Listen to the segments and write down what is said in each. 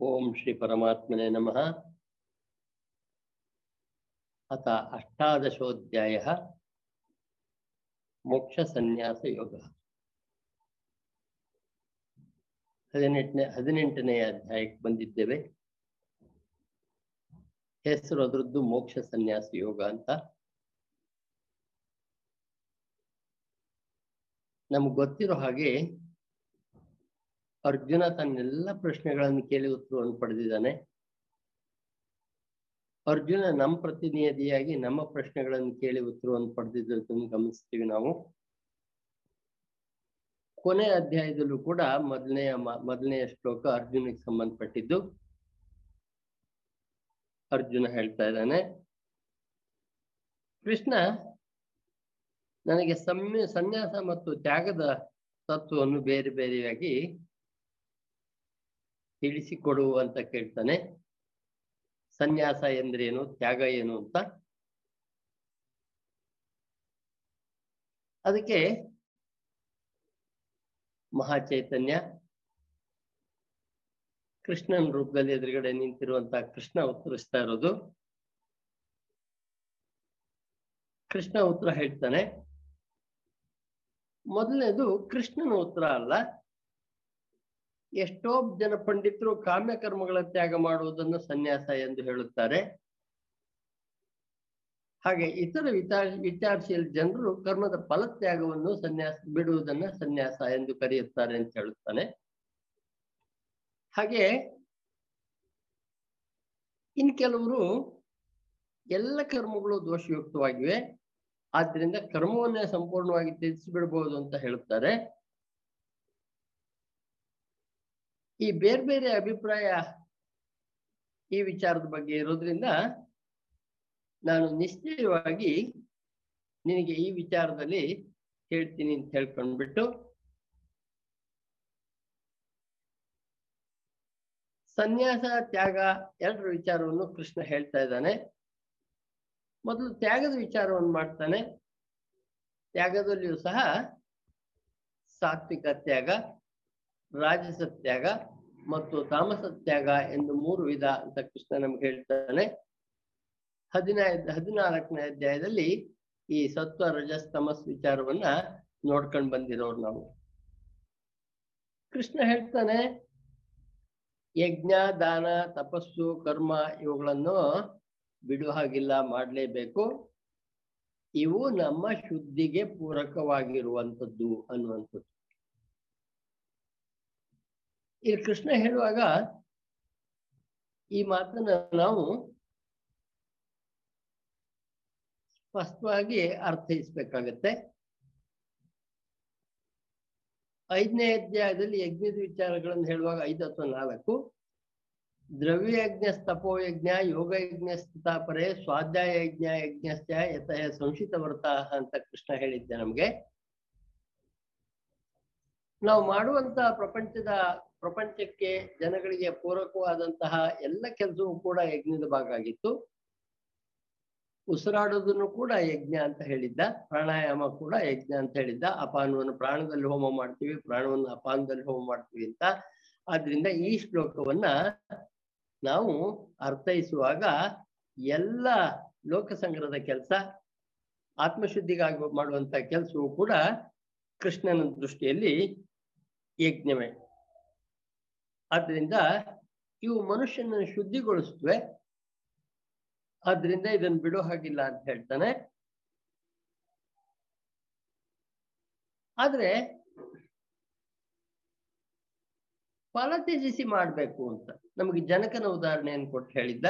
ಓಂ ಶ್ರೀ ಪರಮಾತ್ಮನೆ ನಮಃ. ಅಥ ಅಷ್ಟಾದಶೋಧ್ಯಾಯ ಮೋಕ್ಷ ಸನ್ಯಾಸ ಯೋಗ. ಹದಿನೆಂಟನೇ ಹದಿನೆಂಟನೇ ಅಧ್ಯಾಯಕ್ಕೆ ಬಂದಿದ್ದೇವೆ. ಹೆಸರು ಅದರದ್ದು ಮೋಕ್ಷ ಸನ್ಯಾಸ ಯೋಗ ಅಂತ. ನಮ್ಗೆ ಗೊತ್ತಿರೋ ಹಾಗೆ ಅರ್ಜುನ ತನ್ನೆಲ್ಲ ಪ್ರಶ್ನೆಗಳನ್ನು ಕೇಳಿ ಉತ್ತರವನ್ನು ಪಡೆದಿದ್ದಾನೆ. ಅರ್ಜುನ ನಮ್ಮ ಪ್ರತಿನಿಧಿಯಾಗಿ ನಮ್ಮ ಪ್ರಶ್ನೆಗಳನ್ನು ಕೇಳಿ ಉತ್ತರವನ್ನು ಪಡೆದಿದ್ದನ್ನು ಗಮನಿಸ್ತೀವಿ ನಾವು. ಕೊನೆ ಅಧ್ಯಾಯದಲ್ಲೂ ಕೂಡ ಮೊದಲನೆಯ ಮೊದಲನೆಯ ಶ್ಲೋಕ ಅರ್ಜುನಿಗೆ ಸಂಬಂಧಪಟ್ಟಿದ್ದು. ಅರ್ಜುನ ಹೇಳ್ತಾ ಇದ್ದಾನೆ, ಕೃಷ್ಣ, ನನಗೆ ಸಮ್ಯ, ಸನ್ಯಾಸ ಮತ್ತು ತ್ಯಾಗದ ತತ್ವವನ್ನು ಬೇರೆ ಬೇರೆಯಾಗಿ ತಿಳಿಸಿಕೊಡು ಅಂತ ಕೇಳ್ತಾನೆ. ಸನ್ಯಾಸ ಎಂದ್ರೇನು ತ್ಯಾಗ ಏನು ಅಂತ. ಅದಕ್ಕೆ ಮಹಾಚೈತನ್ಯ, ಕೃಷ್ಣನ ರೂಪದಲ್ಲಿ ಎದುರುಗಡೆ ನಿಂತಿರುವಂತ ಕೃಷ್ಣ ಉತ್ತರಿಸ್ತಾ ಇರೋದು. ಕೃಷ್ಣ ಉತ್ತರ ಹೇಳ್ತಾನೆ. ಮೊದಲನೇದು ಕೃಷ್ಣನ ಉತ್ತರ ಅಲ್ಲ. ಎಷ್ಟೋ ಜನ ಪಂಡಿತರು ಕಾಮ್ಯ ಕರ್ಮಗಳ ತ್ಯಾಗ ಮಾಡುವುದನ್ನು ಸನ್ಯಾಸ ಎಂದು ಹೇಳುತ್ತಾರೆ. ಹಾಗೆ ಇತರ ವಿಚಾರ ವಿಚಾರಶೀಲ ಜನರು ಕರ್ಮದ ಫಲತ್ಯಾಗವನ್ನು ಸನ್ಯಾಸ, ಬಿಡುವುದನ್ನ ಸನ್ಯಾಸ ಎಂದು ಕರೆಯುತ್ತಾರೆ ಅಂತ ಹೇಳುತ್ತಾನೆ. ಹಾಗೆ ಇನ್ ಕೆಲವರು ಎಲ್ಲ ಕರ್ಮಗಳು ದೋಷಯುಕ್ತವಾಗಿವೆ. ಆದ್ರಿಂದ ಕರ್ಮವನ್ನೇ ಸಂಪೂರ್ಣವಾಗಿ ತ್ಯಜಿಸಿ ಬಿಡಬಹುದು ಅಂತ ಹೇಳುತ್ತಾರೆ. ಈ ಬೇರೆ ಬೇರೆ ಅಭಿಪ್ರಾಯ ಈ ವಿಚಾರದ ಬಗ್ಗೆ ಇರೋದ್ರಿಂದ ನಾನು ನಿಶ್ಚಯವಾಗಿ ನಿನಗೆ ಈ ವಿಚಾರದಲ್ಲಿ ಹೇಳ್ತೀನಿ ಅಂತ ಹೇಳ್ಕೊಂಡ್ಬಿಟ್ಟು ಸನ್ಯಾಸ, ತ್ಯಾಗ ಎರಡರ ವಿಚಾರವನ್ನು ಕೃಷ್ಣ ಹೇಳ್ತಾ ಇದ್ದಾನೆ. ಮೊದಲು ತ್ಯಾಗದ ವಿಚಾರವನ್ನು ಮಾಡ್ತಾನೆ. ತ್ಯಾಗದಲ್ಲಿಯೂ ಸಹ ಸಾತ್ವಿಕ ತ್ಯಾಗ, ರಾಜಸ ತ್ಯಾಗ ಮತ್ತು ತಾಮಸ ತ್ಯಾಗ ಎಂದು ಮೂರು ವಿಧ ಅಂತ ಕೃಷ್ಣ ನಮ್ಗೆ ಹೇಳ್ತಾನೆ. ಹದಿನೈದು, ಹದಿನಾಲ್ಕನೇ ಅಧ್ಯಾಯದಲ್ಲಿ ಈ ಸತ್ವ, ರಜಸ್, ತಮಸ್ ವಿಚಾರವನ್ನ ನೋಡ್ಕೊಂಡು ಬಂದಿರೋರು ನಾವು. ಕೃಷ್ಣ ಹೇಳ್ತಾನೆ, ಯಜ್ಞ, ದಾನ, ತಪಸ್ಸು, ಕರ್ಮ ಇವುಗಳನ್ನು ಬಿಡುವ ಹಾಗಿಲ್ಲ, ಮಾಡಲೇಬೇಕು. ಇವು ನಮ್ಮ ಶುದ್ಧಿಗೆ ಪೂರಕವಾಗಿರುವಂಥದ್ದು ಅನ್ನುವಂಥದ್ದು. ಇಲ್ಲಿ ಕೃಷ್ಣ ಹೇಳುವಾಗ ಈ ಮಾತನ್ನ ನಾವು ಸ್ಪಷ್ಟವಾಗಿ ಅರ್ಥೈಸ್ಬೇಕಾಗತ್ತೆ. ಐದನೇ ಅಧ್ಯಾಯದಲ್ಲಿ ಯಜ್ಞದ ವಿಚಾರಗಳನ್ನು ಹೇಳುವಾಗ ಐದು ಅಥವಾ ನಾಲ್ಕು. ದ್ರವ್ಯ ಯಜ್ಞ ತಪೋ ಯಜ್ಞ ಯೋಗ ಯಜ್ಞ ಸ್ಥಿತಾಪರೆ ಸ್ವಾಧ್ಯಾಯ ಯಜ್ಞ ಯಜ್ಞಶ್ಚ ಯತಃ ಸಂಶಿತ ವ್ರತ ಅಂತ ಕೃಷ್ಣ ಹೇಳಿದ್ದೆ ನಮ್ಗೆ. ನಾವು ಮಾಡುವಂತ ಪ್ರಪಂಚದ ಪ್ರಪಂಚಕ್ಕೆ ಜನಗಳಿಗೆ ಪೂರಕವಾದಂತಹ ಎಲ್ಲ ಕೆಲಸವೂ ಕೂಡ ಯಜ್ಞದ ಭಾಗ ಆಗಿತ್ತು ಉಸಿರಾಡೋದನ್ನು ಕೂಡ ಯಜ್ಞ ಅಂತ ಹೇಳಿದ್ದ, ಪ್ರಾಣಾಯಾಮ ಕೂಡ ಯಜ್ಞ ಅಂತ ಹೇಳಿದ್ದ. ಅಪಾನವನ್ನು ಪ್ರಾಣದಲ್ಲಿ ಹೋಮ ಮಾಡ್ತೀವಿ, ಪ್ರಾಣವನ್ನು ಅಪಾನದಲ್ಲಿ ಹೋಮ ಮಾಡ್ತೀವಿ ಅಂತ. ಆದ್ರಿಂದ ಈ ಶ್ಲೋಕವನ್ನ ನಾವು ಅರ್ಥೈಸುವಾಗ ಎಲ್ಲ ಲೋಕ ಸಂಗ್ರಹದ ಕೆಲಸ, ಆತ್ಮಶುದ್ಧಿಗಾಗಿ ಮಾಡುವಂತ ಕೆಲಸವೂ ಕೂಡ ಕೃಷ್ಣನ ದೃಷ್ಟಿಯಲ್ಲಿ ಯಜ್ಞವೇ. ಆದ್ರಿಂದ ಇವು ಮನುಷ್ಯನ ಶುದ್ಧಿಗೊಳಿಸ್ತವೆ ಆದ್ರಿಂದ ಇದನ್ನು ಬಿಡೋ ಹಾಗಿಲ್ಲ ಅಂತ ಹೇಳ್ತಾನೆ. ಆದ್ರೆ ಫಲ ತ್ಯಜಿಸಿ ಮಾಡ್ಬೇಕು ಅಂತ ನಮಗೆ ಜನಕನ ಉದಾಹರಣೆಯನ್ನು ಕೊಟ್ಟು ಹೇಳಿದ್ದ.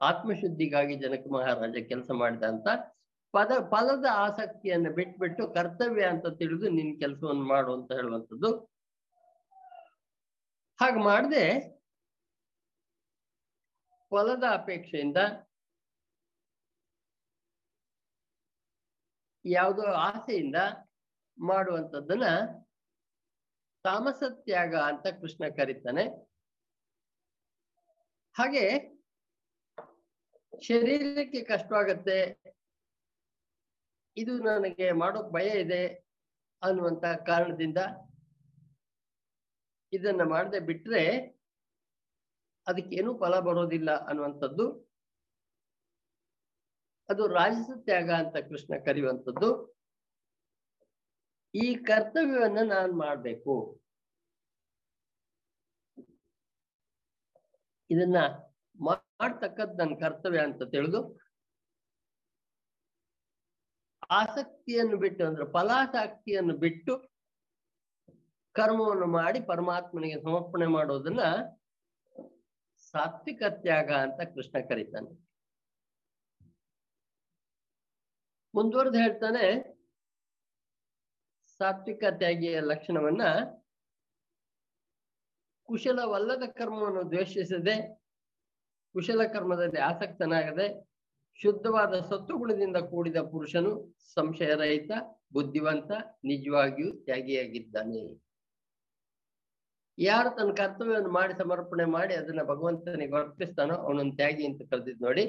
ಆತ್ಮಶುದ್ಧಿಗಾಗಿ ಜನಕ ಮಹಾರಾಜ ಕೆಲಸ ಮಾಡಿದ ಅಂತ. ಪದ, ಫಲದ ಆಸಕ್ತಿಯನ್ನು ಬಿಟ್ಬಿಟ್ಟು ಕರ್ತವ್ಯ ಅಂತ ತಿಳಿದು ನಿನ್ ಕೆಲಸವನ್ನು ಮಾಡು ಅಂತ ಹೇಳುವಂಥದ್ದು. ಹಾಗೆ ಮಾಡದೆ. ಫಲದ ಅಪೇಕ್ಷೆಯಿಂದ ಯಾವುದೋ ಆಸೆಯಿಂದ ಮಾಡುವಂಥದ್ದನ್ನ ತಾಮಸ ತ್ಯಾಗ ಅಂತ ಕೃಷ್ಣ ಕರೀತಾನೆ. ಹಾಗೆ ಶರೀರಕ್ಕೆ ಕಷ್ಟವಾಗತ್ತೆ, ಇದು ನನಗೆ ಮಾಡೋಕ್ ಭಯ ಇದೆ ಅನ್ನುವಂತ ಕಾರಣದಿಂದ ಇದನ್ನ ಮಾಡದೆ ಬಿಟ್ರೆ ಅದಕ್ಕೇನು ಫಲ ಬರೋದಿಲ್ಲ ಅನ್ನುವಂಥದ್ದು. ಅದು ರಾಜಸ ತ್ಯಾಗ ಅಂತ ಕೃಷ್ಣ ಕರೆಯುವಂಥದ್ದು. ಈ ಕರ್ತವ್ಯವನ್ನ ನಾನು ಮಾಡಬೇಕು. ಇದನ್ನ ಮಾಡ್ತಕ್ಕದ್ದು ನನ್ನ ಕರ್ತವ್ಯ ಅಂತ ತಿಳಿದು ಆಸಕ್ತಿಯನ್ನು ಬಿಟ್ಟು ಅಂದ್ರೆ ಫಲಾಸಕ್ತಿಯನ್ನು ಬಿಟ್ಟು ಕರ್ಮವನ್ನು ಮಾಡಿ ಪರಮಾತ್ಮನಿಗೆ ಸಮರ್ಪಣೆ ಮಾಡೋದನ್ನ ಸಾತ್ವಿಕ ತ್ಯಾಗ ಅಂತ ಕೃಷ್ಣ ಕರೀತಾನೆ. ಮುಂದುವರೆದು ಹೇಳ್ತಾನೆ, ಸಾತ್ವಿಕ ತ್ಯಾಗಿಯ ಲಕ್ಷಣವನ್ನ ಕುಶಲವಲ್ಲದ ಕರ್ಮವನ್ನು ದ್ವೇಷಿಸದೆ, ಕುಶಲ ಕರ್ಮದಲ್ಲಿ ಆಸಕ್ತನಾಗದೆ, ಶುದ್ಧವಾದ ಸತ್ವಗುಣದಿಂದ ಕೂಡಿದ ಪುರುಷನು ಸಂಶಯರಹಿತ, ಬುದ್ಧಿವಂತ, ನಿಜವಾಗಿಯೂ ತ್ಯಾಗಿಯಾಗಿದ್ದಾನೆ. ಯಾರು ತನ್ನ ಕರ್ತವ್ಯವನ್ನು ಮಾಡಿ ಸಮರ್ಪಣೆ ಮಾಡಿ ಅದನ್ನ ಭಗವಂತನಿಗೆ ಅರ್ಪಿಸ್ತಾನೋ ಅವನನ್ನು ತ್ಯಾಗಿ ಅಂತ ಕರೆದಿದ್ ನೋಡಿ.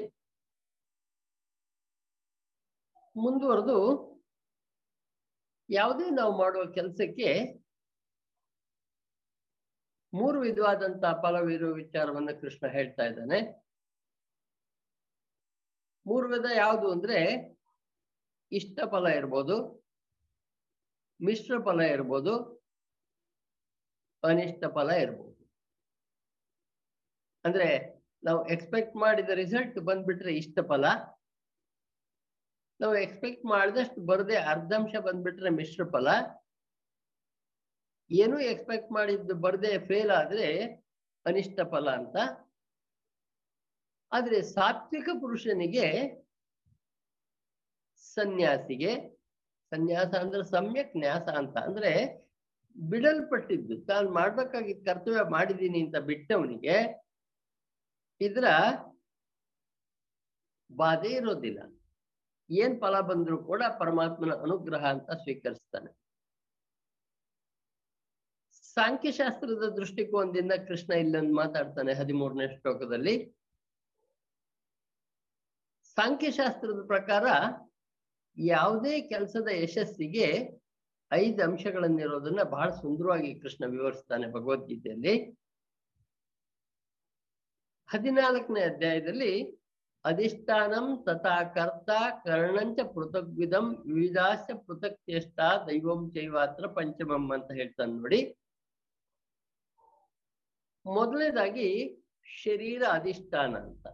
ಮುಂದುವರೆದು ಯಾವುದೇ ನಾವು ಮಾಡುವ ಕೆಲಸಕ್ಕೆ ಮೂರು ವಿಧವಾದಂತಹ ಫಲವಿರುವ ವಿಚಾರವನ್ನು ಕೃಷ್ಣ ಹೇಳ್ತಾ ಇದ್ದಾನೆ. ಮೂರು ವಿಧ ಯಾವುದು ಅಂದ್ರೆ ಇಷ್ಟ ಫಲ ಇರ್ಬೋದು, ಮಿಶ್ರ ಫಲ ಇರ್ಬೋದು ಅನಿಷ್ಟ ಫಲ ಇರಬಹುದು ಅಂದ್ರೆ ನಾವು ಎಕ್ಸ್ಪೆಕ್ಟ್ ಮಾಡಿದ ರಿಸಲ್ಟ್ ಬಂದ್ಬಿಟ್ರೆ ಇಷ್ಟ ಫಲ, ನಾವು ಎಕ್ಸ್ಪೆಕ್ಟ್ ಮಾಡಿದಷ್ಟು ಬರದೆ ಅರ್ಧಾಂಶ ಬಂದ್ಬಿಟ್ರೆ ಮಿಶ್ರ ಫಲ, ಏನು ಎಕ್ಸ್ಪೆಕ್ಟ್ ಮಾಡಿದ್ದು ಬರದೆ ಫೇಲ್ ಆದ್ರೆ ಅನಿಷ್ಟ ಫಲ ಅಂತ. ಆದ್ರೆ ಸಾತ್ವಿಕ ಪುರುಷನಿಗೆ ಸನ್ಯಾಸಿಗೆ, ಸನ್ಯಾಸ ಅಂದ್ರೆ ಸಮ್ಯಕ್ ನ್ಯಾಸ ಅಂತ ಅಂದ್ರೆ ಬಿಡಲ್ಪಟ್ಟಿದ್ದು. ತಾನು ಮಾಡ್ಬೇಕಾಗಿದ್ದ ಕರ್ತವ್ಯ ಮಾಡಿದ್ದೀನಿ ಅಂತ ಬಿಟ್ಟವನಿಗೆ ಇದ್ರ ಬಾಧೆ ಇರೋದಿಲ್ಲ. ಏನ್ ಫಲ ಬಂದ್ರು ಕೂಡ ಪರಮಾತ್ಮನ ಅನುಗ್ರಹ ಅಂತ ಸ್ವೀಕರಿಸ್ತಾನೆ. ಸಾಂಖ್ಯಶಾಸ್ತ್ರದ ದೃಷ್ಟಿಕೋನದಿಂದ ಕೃಷ್ಣ ಇಲ್ಲೊಂದು ಮಾತಾಡ್ತಾನೆ ಹದಿಮೂರನೇ ಶ್ಲೋಕದಲ್ಲಿ. ಸಾಂಖ್ಯಶಾಸ್ತ್ರದ ಪ್ರಕಾರ ಯಾವುದೇ ಕೆಲಸದ ಯಶಸ್ಸಿಗೆ ಐದು ಅಂಶಗಳನ್ನಿರೋದನ್ನ ಬಹಳ ಸುಂದರವಾಗಿ ಕೃಷ್ಣ ವಿವರಿಸ್ತಾನೆ ಭಗವದ್ಗೀತೆಯಲ್ಲಿ. ಹದಿನಾಲ್ಕನೇ ಅಧ್ಯಾಯದಲ್ಲಿ, ಅಧಿಷ್ಠಾನಂ ತಥಾ ಕರ್ತ ಕರ್ಣಂಚ ಪೃಥಗ್ವಿಧಂ ವಿವಿಧಾಸ್ಯ ಪೃಥಕ್ ಚೇಷ್ಟ ದೈವಂ ಚೈವಾತ್ರ ಪಂಚಮಂ ಅಂತ ಹೇಳ್ತಾನೆ ನೋಡಿ. ಮೊದಲನೇದಾಗಿ, ಶರೀರ ಅಧಿಷ್ಠಾನ ಅಂತ.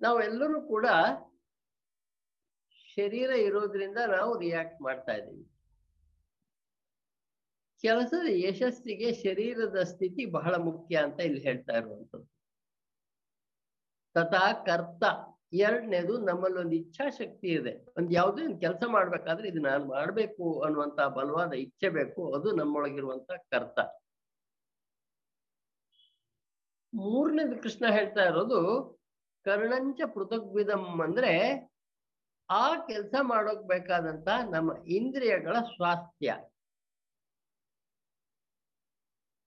ನಾವೆಲ್ಲರೂ ಕೂಡ ಶರೀರ ಇರೋದ್ರಿಂದ ನಾವು ರಿಯಾಕ್ಟ್ ಮಾಡ್ತಾ ಇದ್ದೀವಿ. ಕೆಲಸದ ಯಶಸ್ಸಿಗೆ ಶರೀರದ ಸ್ಥಿತಿ ಬಹಳ ಮುಖ್ಯ ಅಂತ ಇಲ್ಲಿ ಹೇಳ್ತಾ ಇರುವಂಥದ್ದು. ತಥಾ ಕರ್ತ, ಎರಡನೇದು ನಮ್ಮಲ್ಲಿ ಒಂದು ಇಚ್ಛಾಶಕ್ತಿ ಇದೆ. ಒಂದು ಯಾವುದೇ ಒಂದು ಕೆಲಸ ಮಾಡ್ಬೇಕಾದ್ರೆ ಇದು ನಾನು ಮಾಡ್ಬೇಕು ಅನ್ನುವಂತ ಬಲವಾದ ಇಚ್ಛೆ ಬೇಕು, ಅದು ನಮ್ಮೊಳಗಿರುವಂತ ಕರ್ತ. ಮೂರನೇದು ಕೃಷ್ಣ ಹೇಳ್ತಾ ಇರೋದು, ಕರ್ಣಂಚ ಪೃಥಗ್ವಿಧಂ ಅಂದ್ರೆ ಆ ಕೆಲಸ ಮಾಡೋಕ್ ಬೇಕಾದಂತ ನಮ್ಮ ಇಂದ್ರಿಯಗಳ ಸ್ವಾಸ್ಥ್ಯ.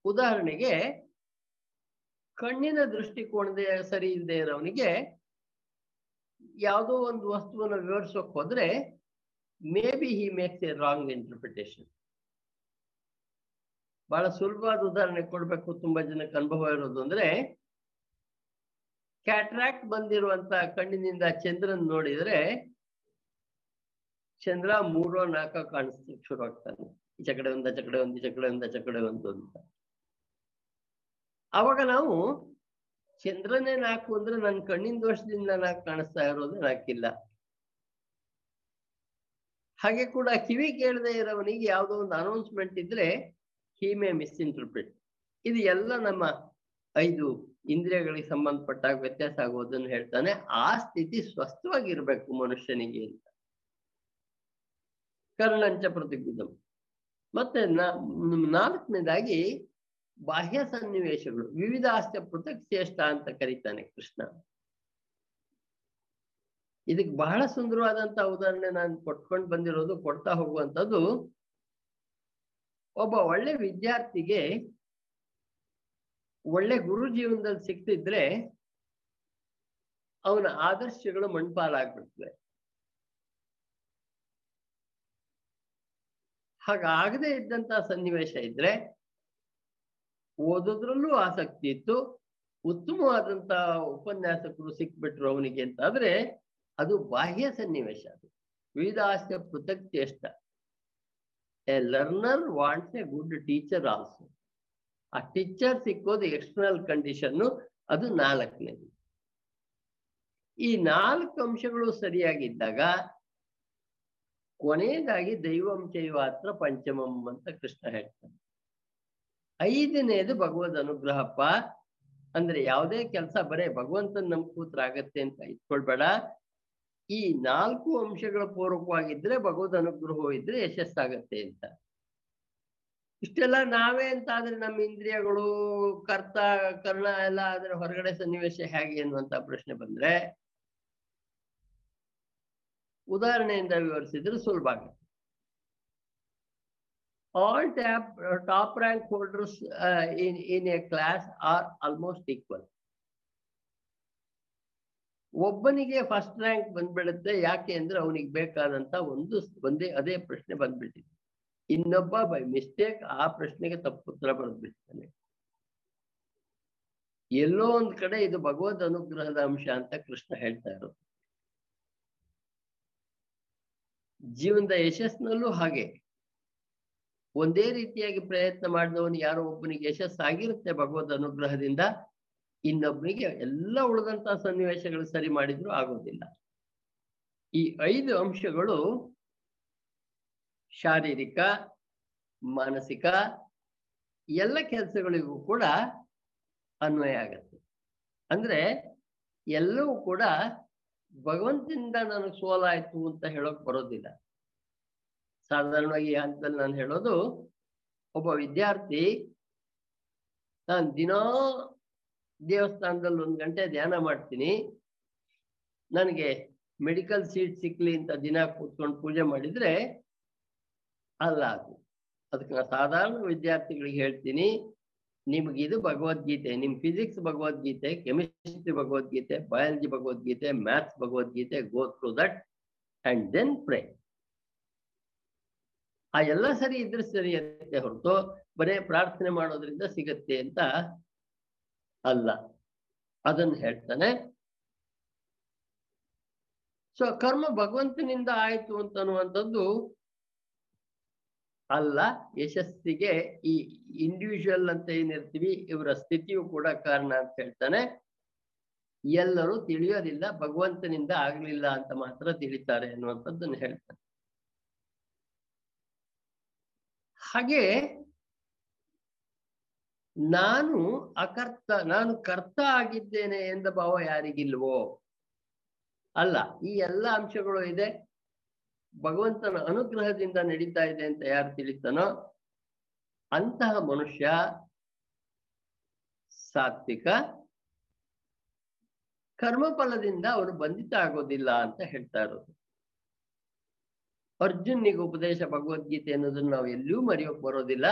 ಉದಾಹರಣೆಗೆ, ಕಣ್ಣಿನ ದೃಷ್ಟಿಕೋನದ ಸರಿ ಇಲ್ಲದೆ ಇರೋವನಿಗೆ ಯಾವುದೋ ಒಂದು ವಸ್ತುವನ್ನು ವಿವರಿಸೋಕ್ ಹೋದ್ರೆ, maybe he makes a wrong interpretation. ಬಹಳ ಸುಲಭವಾದ ಉದಾಹರಣೆ ಕೊಡ್ಬೇಕು ತುಂಬಾ ಜನಕ್ಕೆ ಅನುಭವ ಇರೋದು ಅಂದ್ರೆ, ಕ್ಯಾಟ್ರಾಕ್ಟ್ ಬಂದಿರುವಂತ ಕಣ್ಣಿನಿಂದ ಚಂದ್ರನ್ ನೋಡಿದ್ರೆ ಚಂದ್ರ ಮೂರೋ ನಾಲ್ಕ ಕಾಣಿಸ್ಲಿಕ್ಕೆ ಶುರು ಆಗ್ತಾನೆ. ಈಚ ಕಡೆ ಒಂದ ಚಕಡೆ ಒಂದು ಈಚ ಕಡೆ ಒಂದ ಚಕಡೆ ಒಂದು ಅಂತ. ಅವಾಗ ನಾವು ಚಂದ್ರನೇ ನಾಲ್ಕು ಅಂದ್ರೆ ನನ್ನ ಕಣ್ಣಿನ ದೋಷದಿಂದ ನಾಲ್ಕು ಕಾಣಿಸ್ತಾ ಇರೋದು ನಾಲ್ಕಿಲ್ಲ ಹಾಗೆ ಕೂಡ ಕಿವಿ ಕೇಳದೆ ಇರೋವನಿಗೆ ಯಾವುದೋ ಒಂದು ಅನೌನ್ಸ್ಮೆಂಟ್ ಇದ್ರೆ ಹಿ ಮೇ ಮಿಸ್ಇಂಟರ್ಪ್ರಿಟ್ ಇದು ಎಲ್ಲ ನಮ್ಮ ಐದು ಇಂದ್ರಿಯಗಳಿಗೆ ಸಂಬಂಧಪಟ್ಟಾಗ ವ್ಯತ್ಯಾಸ ಆಗೋದನ್ನು ಹೇಳ್ತಾನೆ. ಆ ಸ್ಥಿತಿ ಸ್ವಸ್ಥವಾಗಿರ್ಬೇಕು ಮನುಷ್ಯನಿಗೆ ಅಂತ. ಕರ್ಣಂಚ ಪ್ರತಿಬಿಧಂ ಮತ್ತೆ ನಾಲ್ಕನೇದಾಗಿ ಬಾಹ್ಯ ಸನ್ನಿವೇಶಗಳು, ವಿವಿಧಾಸ್ಯ ಪೃಥಕ್ ಶ್ರೇಷ್ಠ ಅಂತ ಕರೀತಾನೆ ಕೃಷ್ಣ. ಇದಕ್ಕೆ ಬಹಳ ಸುಂದರವಾದಂತ ಉದಾಹರಣೆ ನಾನು ಕೊಟ್ಕೊಂಡು ಬಂದಿರೋದು, ಕೊಡ್ತಾ ಹೋಗುವಂಥದ್ದು, ಒಬ್ಬ ಒಳ್ಳೆ ವಿದ್ಯಾರ್ಥಿಗೆ ಒಳ್ಳೆ ಗುರು ಜೀವನದಲ್ಲಿ ಸಿಕ್ತಿದ್ರೆ ಅವನ ಆದರ್ಶಗಳು ಮಣ್ಪಾಲಾಗ್ಬಿಡ್ತವೆ ಹಾಗಾಗದೇ ಇದ್ದಂತ ಸನ್ನಿವೇಶ ಇದ್ರೆ ಓದೋದ್ರಲ್ಲೂ ಆಸಕ್ತಿ ಇತ್ತು. ಉತ್ತಮವಾದಂತ ಉಪನ್ಯಾಸಕರು ಸಿಕ್ಬಿಟ್ರು ಅವನಿಗೆ ಅಂತ ಆದ್ರೆ ಅದು ಬಾಹ್ಯ ಸನ್ನಿವೇಶ ಅದು. ವೇದಾಸ್ಯ ಪೃಥಕ್ ಚೇಷ್ಟ a learner wants a good teacher also ಆ ಟೀಚರ್ ಸಿಕ್ಕೋದು ಎಕ್ಸ್ಟರ್ನಲ್ ಕಂಡೀಷನ್ನು ಅದು ನಾಲ್ಕನೇದು. ಈ ನಾಲ್ಕು ಅಂಶಗಳು ಸರಿಯಾಗಿದ್ದಾಗ ಕೊನೆಯದಾಗಿ ದೈವಂಶೈವಾತ್ರ ಪಂಚಮಂ ಅಂತ ಕೃಷ್ಣ ಹೇಳ್ತಾನೆ. ಐದನೇದು ಭಗವದ್ ಅನುಗ್ರಹಪ್ಪ ಅಂದ್ರೆ ಯಾವುದೇ ಕೆಲಸ ಬರೇ ಭಗವಂತನ ನಮ್ ಕೂತ್ರ ಆಗತ್ತೆ ಅಂತ ಇಟ್ಕೊಳ್ಬೇಡ. ಈ ನಾಲ್ಕು ಅಂಶಗಳ ಪೂರ್ವಕವಾಗಿದ್ರೆ ಭಗವದ್ ಅನುಗ್ರಹ ಇದ್ರೆ ಯಶಸ್ಸಾಗತ್ತೆ ಅಂತ. ಇಷ್ಟೆಲ್ಲ ನಾವೇ ಅಂತ ಆದ್ರೆ ನಮ್ಮ ಇಂದ್ರಿಯಗಳು, ಕರ್ತ, ಕರ್ಣ ಎಲ್ಲ ಆದ್ರೆ ಹೊರಗಡೆ ಸನ್ನಿವೇಶ ಹೇಗೆ ಅನ್ನುವಂತ ಪ್ರಶ್ನೆ ಬಂದ್ರೆ ಉದಾಹರಣೆಯಿಂದ ವಿವರಿಸಿದ್ರೆ ಸುಲಭ ಆಗುತ್ತೆ all top uh, top rank in a class are almost equal. ಒಬ್ಬನಿಗೆ ಫಸ್ಟ್ ರ್ಯಾಂಕ್ ಬಂದ್ಬಿಡುತ್ತೆ ಯಾಕೆ ಅಂದ್ರೆ ಅವನಿಗೆ ಬೇಕಾದಂತ ಒಂದು ಒಂದೇ ಅದೇ ಪ್ರಶ್ನೆ ಬಂದ್ಬಿಟ್ಟಿದೆ ಇನ್ನೊಬ್ಬ ಬೈ ಮಿಸ್ಟೇಕ್ ಆ ಪ್ರಶ್ನೆಗೆ ತಪ್ಪು ಉತ್ತರ ಬರೆದ್ಬಿಡ್ತಾನೆ. ಎಲ್ಲೋ ಒಂದ್ ಕಡೆ ಇದು ಭಗವದ್ ಅನುಗ್ರಹದ ಅಂಶ ಅಂತ ಕೃಷ್ಣ ಹೇಳ್ತಾ ಇರೋದು. ಜೀವನದ ಯಶಸ್ಸಿನಲ್ಲೂ ಹಾಗೆ. ಒಂದೇ ರೀತಿಯಾಗಿ ಪ್ರಯತ್ನ ಮಾಡಿದವನು ಯಾರೋ ಒಬ್ಬನಿಗೆ ಯಶಸ್ಸಾಗಿರುತ್ತೆ ಭಗವದ್ ಅನುಗ್ರಹದಿಂದ ಇನ್ನೊಬ್ಬನಿಗೆ ಎಲ್ಲ ಉಳಿದಂತ ಸನ್ನಿವೇಶಗಳು ಸರಿ ಮಾಡಿದ್ರು ಆಗೋದಿಲ್ಲ. ಈ ಐದು ಅಂಶಗಳು ಶಾರೀರಿಕ, ಮಾನಸಿಕ, ಎಲ್ಲ ಕೆಲಸಗಳಿಗೂ ಕೂಡ ಅನ್ವಯ ಆಗತ್ತೆ. ಅಂದ್ರೆ ಎಲ್ಲವೂ ಕೂಡ ಭಗವಂತನಿಂದ ನನಗೆ ಸೋಲಾಯ್ತು ಅಂತ ಹೇಳೋಕ್ ಬರೋದಿಲ್ಲ. ಸಾಧಾರಣವಾಗಿ ಈ ಹಂತದಲ್ಲಿ ನಾನು ಹೇಳೋದು, ಒಬ್ಬ ವಿದ್ಯಾರ್ಥಿ ನಾನು ದಿನಾ ದೇವಸ್ಥಾನದಲ್ಲಿ ಒಂದು ಗಂಟೆ ಧ್ಯಾನ ಮಾಡ್ತೀನಿ. ನನಗೆ ಮೆಡಿಕಲ್ ಸೀಟ್ ಸಿಕ್ಲಿ ಅಂತ ದಿನ ಕೂತ್ಕೊಂಡು ಪೂಜೆ ಮಾಡಿದ್ರೆ ಅಲ್ಲ ಅದು. ಅದಕ್ಕೆ ನಾನು ಸಾಧಾರಣ ವಿದ್ಯಾರ್ಥಿಗಳಿಗೆ ಹೇಳ್ತೀನಿ ನಿಮಗಿದು ಭಗವದ್ಗೀತೆ, ನಿಮ್ physics Bhagavad Gita chemistry Bhagavad Gita biology Bhagavad Gita maths Bhagavad Gita go through that and then pray ಆ ಎಲ್ಲ ಸರಿ ಇದ್ರೆ ಅಂತ ಹೊರತು ಬರೇ ಪ್ರಾರ್ಥನೆ ಮಾಡೋದ್ರಿಂದ ಸಿಗತ್ತೆ ಅಂತ ಅಲ್ಲ. ಅದನ್ನು ಹೇಳ್ತಾನೆ. ಸೊ ಕರ್ಮ ಭಗವಂತನಿಂದ ಆಯ್ತು ಅಂತ ಅನ್ನುವಂಥದ್ದು ಅಲ್ಲ, ಯಶಸ್ಸಿಗೆ ಈ ಇಂಡಿವಿಜುವಲ್ ಅಂತ ಏನಿರ್ತೀವಿ, ಇವರ ಸ್ಥಿತಿಯು ಕೂಡ ಕಾರಣ ಅಂತ ಹೇಳ್ತಾನೆ. ಎಲ್ಲರೂ ತಿಳಿಯೋದಿಲ್ಲ, ಭಗವಂತನಿಂದ ಆಗ್ಲಿಲ್ಲ ಅಂತ ಮಾತ್ರ ತಿಳಿತಾರೆ ಅನ್ನುವಂಥದ್ದನ್ನು ಹೇಳ್ತಾನೆ. ಹಾಗೆ ನಾನು ಅಕರ್ತ, ನಾನು ಕರ್ತ ಆಗಿದ್ದೇನೆ ಎಂದ ಭಾವ ಯಾರಿಗಿಲ್ವೋ? ಅಲ್ಲ, ಈ ಎಲ್ಲ ಅಂಶಗಳು ಇದೆ. ಭಗವಂತನ ಅನುಗ್ರಹದಿಂದ ನಡೀತಾ ಇದೆ ಅಂತ ಯಾರು ತಿಳಿತಾನೋ ಅಂತಹ ಮನುಷ್ಯ ಸಾತ್ವಿಕ ಕರ್ಮಫಲದಿಂದ ಅವರು ಬಂಧಿತ ಆಗೋದಿಲ್ಲ ಅಂತ ಹೇಳ್ತಾ ಇರೋದು. ಅರ್ಜುನಿಗೆ ಉಪದೇಶ ಭಗವದ್ಗೀತೆ ಅನ್ನೋದನ್ನ ನಾವು ಎಲ್ಲೂ ಮರೆಯೋಕ್ ಬರೋದಿಲ್ಲ.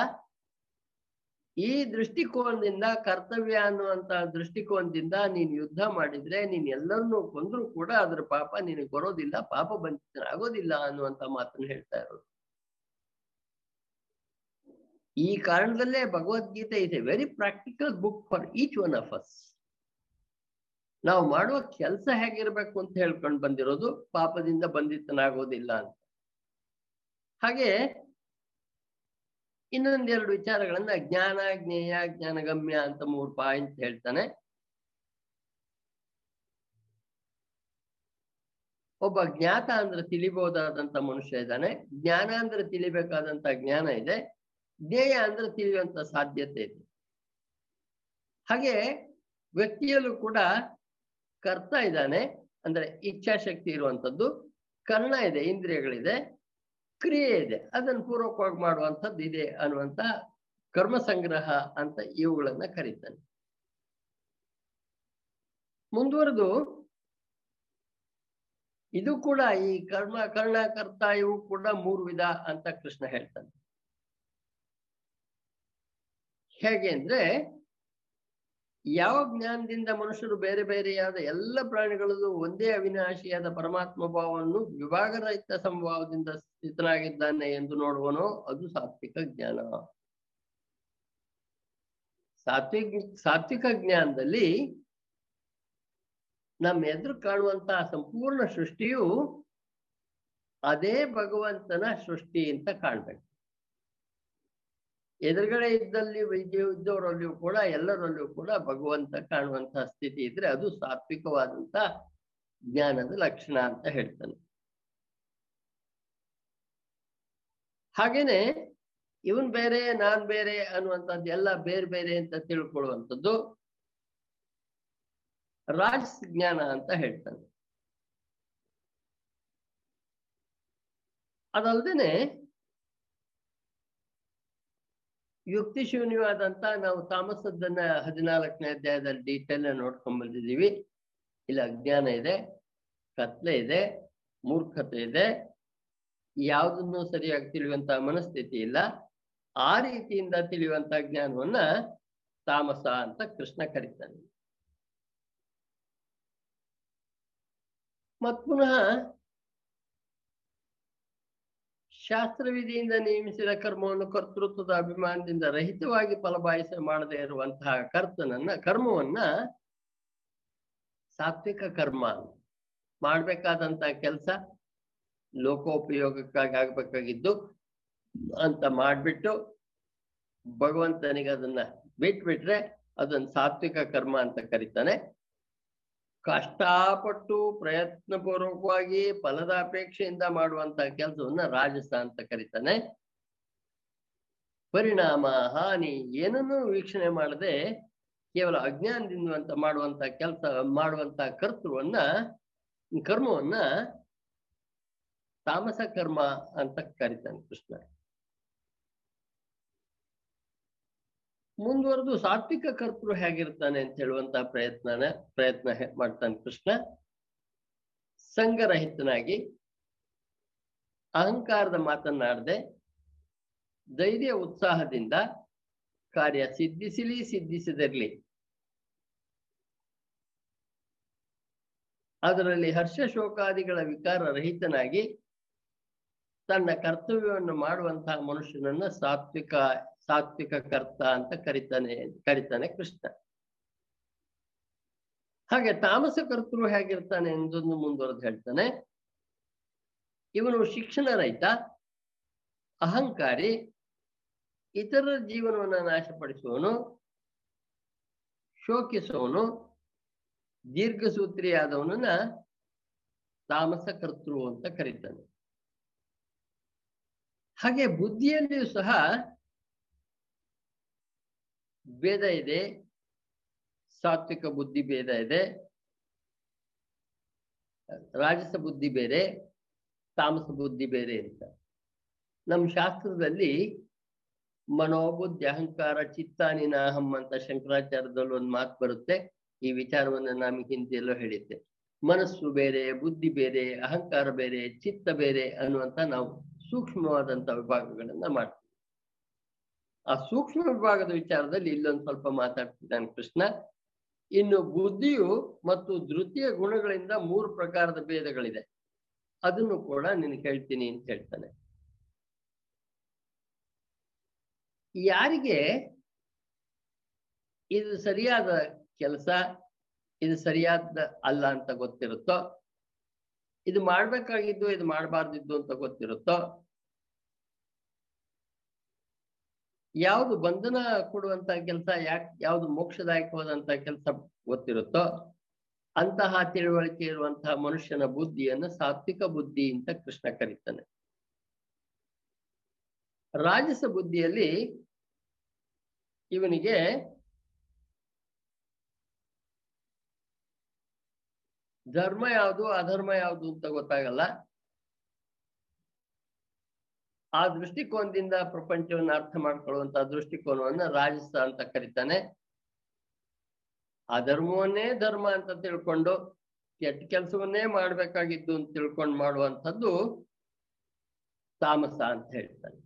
ಈ ದೃಷ್ಟಿಕೋನದಿಂದ, ಕರ್ತವ್ಯ ಅನ್ನುವಂತ ದೃಷ್ಟಿಕೋನದಿಂದ ನೀನ್ ಯುದ್ಧ ಮಾಡಿದ್ರೆ, ನೀನ್ ಎಲ್ಲರನ್ನೂ ಕೊಂದ್ರು ಕೂಡ ಅದ್ರ ಪಾಪ ನಿನಗೆ ಬರೋದಿಲ್ಲ, ಪಾಪ ಬಂಧಿತನಾಗೋದಿಲ್ಲ ಅನ್ನುವಂತ ಮಾತನ್ನ ಹೇಳ್ತಾ ಇರೋದು. ಈ ಕಾರಣದಲ್ಲೇ Bhagavad Gita is a very practical book for each one of us ನಾವು ಮಾಡುವ ಕೆಲಸ ಹೇಗಿರ್ಬೇಕು ಅಂತ ಹೇಳ್ಕೊಂಡು ಬಂದಿರೋದು, ಪಾಪದಿಂದ ಬಂಧಿತನಾಗೋದಿಲ್ಲ ಅಂತ. ಹಾಗೆ ಇನ್ನೊಂದೆರಡು ವಿಚಾರಗಳನ್ನ ಜ್ಞಾನ, ಜ್ಞೇಯ, ಜ್ಞಾನಗಮ್ಯ ಅಂತ ಮೂರು ಪಾಯಿಂಟ್ ಹೇಳ್ತಾನೆ. ಒಬ್ಬ ಜ್ಞಾತ ಅಂದ್ರೆ ತಿಳಿಬಹುದಾದಂತ ಮನುಷ್ಯ ಇದ್ದಾನೆ. ಜ್ಞಾನ ಅಂದ್ರೆ ತಿಳಿಬೇಕಾದಂತ ಜ್ಞಾನ ಇದೆ. ಜ್ಞೇಯ ಅಂದ್ರೆ ತಿಳಿಯುವಂತ ಸಾಧ್ಯತೆ ಇದೆ. ಹಾಗೆ ವ್ಯಕ್ತಿಯಲ್ಲೂ ಕೂಡ ಕರ್ತ ಇದ್ದಾನೆ. ಅಂದ್ರೆ ಇಚ್ಛಾಶಕ್ತಿ ಇರುವಂತದ್ದು. ಕರ್ಣ ಇದೆ, ಇಂದ್ರಿಯಗಳಿದೆ. ಕ್ರಿಯೆ ಇದೆ ಅದನ್ನು ಪೂರ್ವಕವಾಗಿ ಮಾಡುವಂಥದ್ದು ಇದೆ ಅನ್ನುವಂತ ಕರ್ಮ ಸಂಗ್ರಹ ಅಂತ ಇವುಗಳನ್ನ ಕರೀತಾನೆ. ಮುಂದುವರೆದು, ಇದು ಕೂಡ ಈ ಕರ್ಮ, ಕರ್ಣಕರ್ತ ಇವು ಕೂಡ ಮೂರು ವಿಧ ಅಂತ ಕೃಷ್ಣ ಹೇಳ್ತಾನೆ. ಹೇಗೆ ಅಂದ್ರೆ ಯಾವ ಜ್ಞಾನದಿಂದ ಮನುಷ್ಯರು ಬೇರೆ ಬೇರೆಯಾದ ಎಲ್ಲ ಪ್ರಾಣಿಗಳಲ್ಲೂ ಒಂದೇ ಅವಿನಾಶಿಯಾದ ಪರಮಾತ್ಮ ಭಾವವನ್ನು ವಿಭಾಗರಹಿತ ಸಂಭಾವದಿಂದ ಸ್ಥಿತನಾಗಿದ್ದಾನೆ ಎಂದು ನೋಡುವನೋ ಅದು ಸಾತ್ವಿಕ ಜ್ಞಾನ. ಸಾತ್ವಿಕ ಸಾತ್ವಿಕ ಜ್ಞಾನದಲ್ಲಿ ನಮ್ಮ ಎದುರು ಕಾಣುವಂತಹ ಸಂಪೂರ್ಣ ಸೃಷ್ಟಿಯು ಅದೇ ಭಗವಂತನ ಸೃಷ್ಟಿ ಅಂತ ಕಾಣ್ಬೇಕು. ಎದುರುಗಡೆ ಇದ್ದಲ್ಲಿ ವೈದ್ಯ ಇದ್ದವರಲ್ಲಿಯೂ ಕೂಡ, ಎಲ್ಲರಲ್ಲಿಯೂ ಕೂಡ ಭಗವಂತ ಕಾಣುವಂತಹ ಸ್ಥಿತಿ ಇದ್ರೆ ಅದು ಸಾತ್ವಿಕವಾದಂತ ಜ್ಞಾನದ ಲಕ್ಷಣ ಅಂತ ಹೇಳ್ತಾನೆ. ಹಾಗೇನೆ ಇವನ್ ಬೇರೆ, ನಾನ್ ಬೇರೆ ಅನ್ನುವಂಥದ್ದು ಎಲ್ಲ ಬೇರೆ ಬೇರೆ ಅಂತ ತಿಳ್ಕೊಳ್ಳುವಂಥದ್ದು ರಾಜಸ್ ಜ್ಞಾನ ಅಂತ ಹೇಳ್ತಾನೆ. ಅದಲ್ದೇನೆ ಯುಕ್ತಿ ಶೂನ್ಯವಾದಂತ ನಾವು ತಾಮಸದ್ದನ್ನ ಹದಿನಾಲ್ಕನೇ ಅಧ್ಯಾಯದಲ್ಲಿ ಡೀಟೇಲ್ ನೋಡ್ಕೊಂಡ್ ಬಂದಿದ್ದೀವಿ ಇಲ್ಲಿ ಅಜ್ಞಾನ ಇದೆ, ಕತ್ಲೆ ಇದೆ, ಮೂರ್ಖತೆ ಇದೆ. ಯಾವುದನ್ನು ಸರಿಯಾಗಿ ತಿಳಿಯುವಂತ ಮನಸ್ಥಿತಿ ಇಲ್ಲ. ಆ ರೀತಿಯಿಂದ ತಿಳಿಯುವಂತ ಜ್ಞಾನವನ್ನ ತಾಮಸ ಅಂತ ಕೃಷ್ಣ ಕರೀತಾನೆ. ಮತ್ ಪುನಃ ಶಾಸ್ತ್ರವಿಧಿಯಿಂದ ನೇಮಿಸಿದ ಕರ್ಮವನ್ನು ಕರ್ತೃತ್ವದ ಅಭಿಮಾನದಿಂದ ರಹಿತವಾಗಿ ಫಲಬಾಯಿಸ ಮಾಡದೇ ಇರುವಂತಹ ಕರ್ತನನ್ನ, ಕರ್ಮವನ್ನ ಸಾತ್ವಿಕ ಕರ್ಮ ಮಾಡ್ಬೇಕಾದಂತಹ ಕೆಲಸ ಲೋಕೋಪಯೋಗಕ್ಕಾಗಿ ಆಗ್ಬೇಕಾಗಿದ್ದು ಅಂತ ಮಾಡ್ಬಿಟ್ಟು ಭಗವಂತನಿಗೆ ಅದನ್ನ ಬಿಟ್ಬಿಟ್ರೆ ಅದನ್ನ ಸಾತ್ವಿಕ ಕರ್ಮ ಅಂತ ಕರೀತಾನೆ. ಕಷ್ಟಪಟ್ಟು ಪ್ರಯತ್ನಪೂರ್ವಕವಾಗಿ ಫಲದ ಅಪೇಕ್ಷೆಯಿಂದ ಮಾಡುವಂತ ಕೆಲಸವನ್ನ ರಾಜಸ ಅಂತ ಕರೀತಾನೆ. ಪರಿಣಾಮ, ಹಾನಿ ಏನನ್ನೂ ವೀಕ್ಷಣೆ ಮಾಡದೆ ಕೇವಲ ಅಜ್ಞಾನದಿಂದ ಅಂತ ಮಾಡುವಂತ ಕೆಲಸ, ಮಾಡುವಂತ ಕರ್ತೃವನ್ನ, ಕರ್ಮವನ್ನ ತಾಮಸ ಕರ್ಮ ಅಂತ ಕರೀತಾನೆ ಕೃಷ್ಣ. ಮುಂದುವರೆದು ಸಾತ್ವಿಕ ಕರ್ತೃ ಹೇಗಿರ್ತಾನೆ ಅಂತ ಹೇಳುವಂತ ಪ್ರಯತ್ನನ, ಪ್ರಯತ್ನ ಮಾಡ್ತಾನೆ ಕೃಷ್ಣ. ಸಂಘರಹಿತನಾಗಿ ಅಹಂಕಾರದ ಮಾತನ್ನಾಡದೆ ಧೈರ್ಯ ಉತ್ಸಾಹದಿಂದ ಕಾರ್ಯ ಸಿದ್ಧಿಸಲಿ, ಸಿದ್ಧಿಸದಿರ್ಲಿ. ಅದರಲ್ಲಿ ಹರ್ಷ ಶೋಕಾದಿಗಳ ವಿಕಾರ ರಹಿತನಾಗಿ ತನ್ನ ಕರ್ತವ್ಯವನ್ನು ಮಾಡುವಂತಹ ಮನುಷ್ಯನನ್ನ ಸಾತ್ವಿಕ ಸಾತ್ವಿಕ ಕರ್ತ ಅಂತ ಕರಿತಾನೆ ಕರಿತಾನೆ ಕೃಷ್ಣ. ಹಾಗೆ ತಾಮಸ ಕರ್ತೃ ಹೇಗಿರ್ತಾನೆ ಎಂದೊಂದು ಮುಂದುವರೆದು ಹೇಳ್ತಾನೆ. ಇವನು ಶಿಕ್ಷಣ ರೈತ ಅಹಂಕಾರಿ ಇತರರ ಜೀವನವನ್ನ ನಾಶಪಡಿಸುವನು ಶೋಕಿಸುವನು ದೀರ್ಘಸೂತ್ರಿಯಾದವನನ್ನ ತಾಮಸ ಕರ್ತೃ ಅಂತ ಕರೀತಾನೆ. ಹಾಗೆ ಬುದ್ಧಿಯಲ್ಲಿಯೂ ಸಹ ಭೇದ ಇದೆ, ಸಾತ್ವಿಕ ಬುದ್ಧಿ ಭೇದ ಇದೆ, ರಾಜಸ ಬುದ್ಧಿ ಬೇರೆ, ತಾಮಸ ಬುದ್ಧಿ ಬೇರೆ ಅಂತ. ನಮ್ಮ ಶಾಸ್ತ್ರದಲ್ಲಿ ಮನೋಬುದ್ಧಿ, ಅಹಂಕಾರ ಚಿತ್ತಾನಿನಾಹಂ ಅಂತ ಶಂಕರಾಚಾರ್ಯದಲ್ಲಿ ಒಂದು ಮಾತು ಬರುತ್ತೆ. ಈ ವಿಚಾರವನ್ನು ನಾನು ಹಿಂದೆಲ್ಲೋ ಹೇಳಿದ್ದೆ. ಮನಸ್ಸು ಬೇರೆ, ಬುದ್ಧಿ ಬೇರೆ, ಅಹಂಕಾರ ಬೇರೆ, ಚಿತ್ತ ಬೇರೆ ಅನ್ನುವಂತ ನಾವು ಸೂಕ್ಷ್ಮವಾದಂತ ವಿಭಾಗಗಳನ್ನ ಮಾಡ್ತೀವಿ. ಆ ಸೂಕ್ಷ್ಮ ವಿಭಾಗದ ವಿಚಾರದಲ್ಲಿ ಇಲ್ಲೊಂದು ಸ್ವಲ್ಪ ಮಾತಾಡ್ತಿದ್ದಾನೆ ಕೃಷ್ಣ. ಇನ್ನು ಬುದ್ಧಿಯು ಮತ್ತು ಧೃತಿಯ ಗುಣಗಳಿಂದ ಮೂರು ಪ್ರಕಾರದ ಭೇದಗಳಿದೆ. ಅದನ್ನು ಕೂಡ ನಿನ್ ಹೇಳ್ತೀನಿ ಅಂತ ಹೇಳ್ತಾನೆ. ಯಾರಿಗೆ ಇದು ಸರಿಯಾದ ಕೆಲಸ, ಇದು ಸರಿಯಾದ ಅಲ್ಲ ಅಂತ ಗೊತ್ತಿರುತ್ತೋ, ಇದು ಮಾಡ್ಬೇಕಾಗಿದ್ದು, ಇದು ಮಾಡಬಾರ್ದಿದ್ದು ಅಂತ ಗೊತ್ತಿರುತ್ತೋ ಯಾವುದು ಬಂಧನ ಕೊಡುವಂತ ಕೆಲಸ ಯಾಕೆ, ಯಾವುದು ಮೋಕ್ಷದಾಯಕವಾದಂತ ಕೆಲಸ ಗೊತ್ತಿರುತ್ತೋ ಅಂತಹ ತಿಳುವಳಿಕೆ ಇರುವಂತಹ ಮನುಷ್ಯನ ಬುದ್ಧಿಯನ್ನು ಸಾತ್ವಿಕ ಬುದ್ಧಿ ಅಂತ ಕೃಷ್ಣ ಕರೀತಾನೆ. ರಾಜಸ ಬುದ್ಧಿಯಲ್ಲಿ ಇವನಿಗೆ ಧರ್ಮ ಯಾವುದು, ಅಧರ್ಮ ಯಾವುದು ಅಂತ ಗೊತ್ತಾಗಲ್ಲ. ಆ ದೃಷ್ಟಿಕೋನದಿಂದ ಪ್ರಪಂಚವನ್ನು ಅರ್ಥ ಮಾಡ್ಕೊಳ್ಳುವಂತ ದೃಷ್ಟಿಕೋನವನ್ನ ರಾಜಸ ಅಂತ ಕರೀತಾನೆ. ಅಧರ್ಮವನ್ನೇ ಧರ್ಮ ಅಂತ ತಿಳ್ಕೊಂಡು ಕೆಟ್ಟ ಕೆಲಸವನ್ನೇ ಮಾಡ್ಬೇಕಾಗಿದ್ದು ಅಂತ ತಿಳ್ಕೊಂಡು ಮಾಡುವಂಥದ್ದು ತಾಮಸ ಅಂತ ಹೇಳ್ತಾನೆ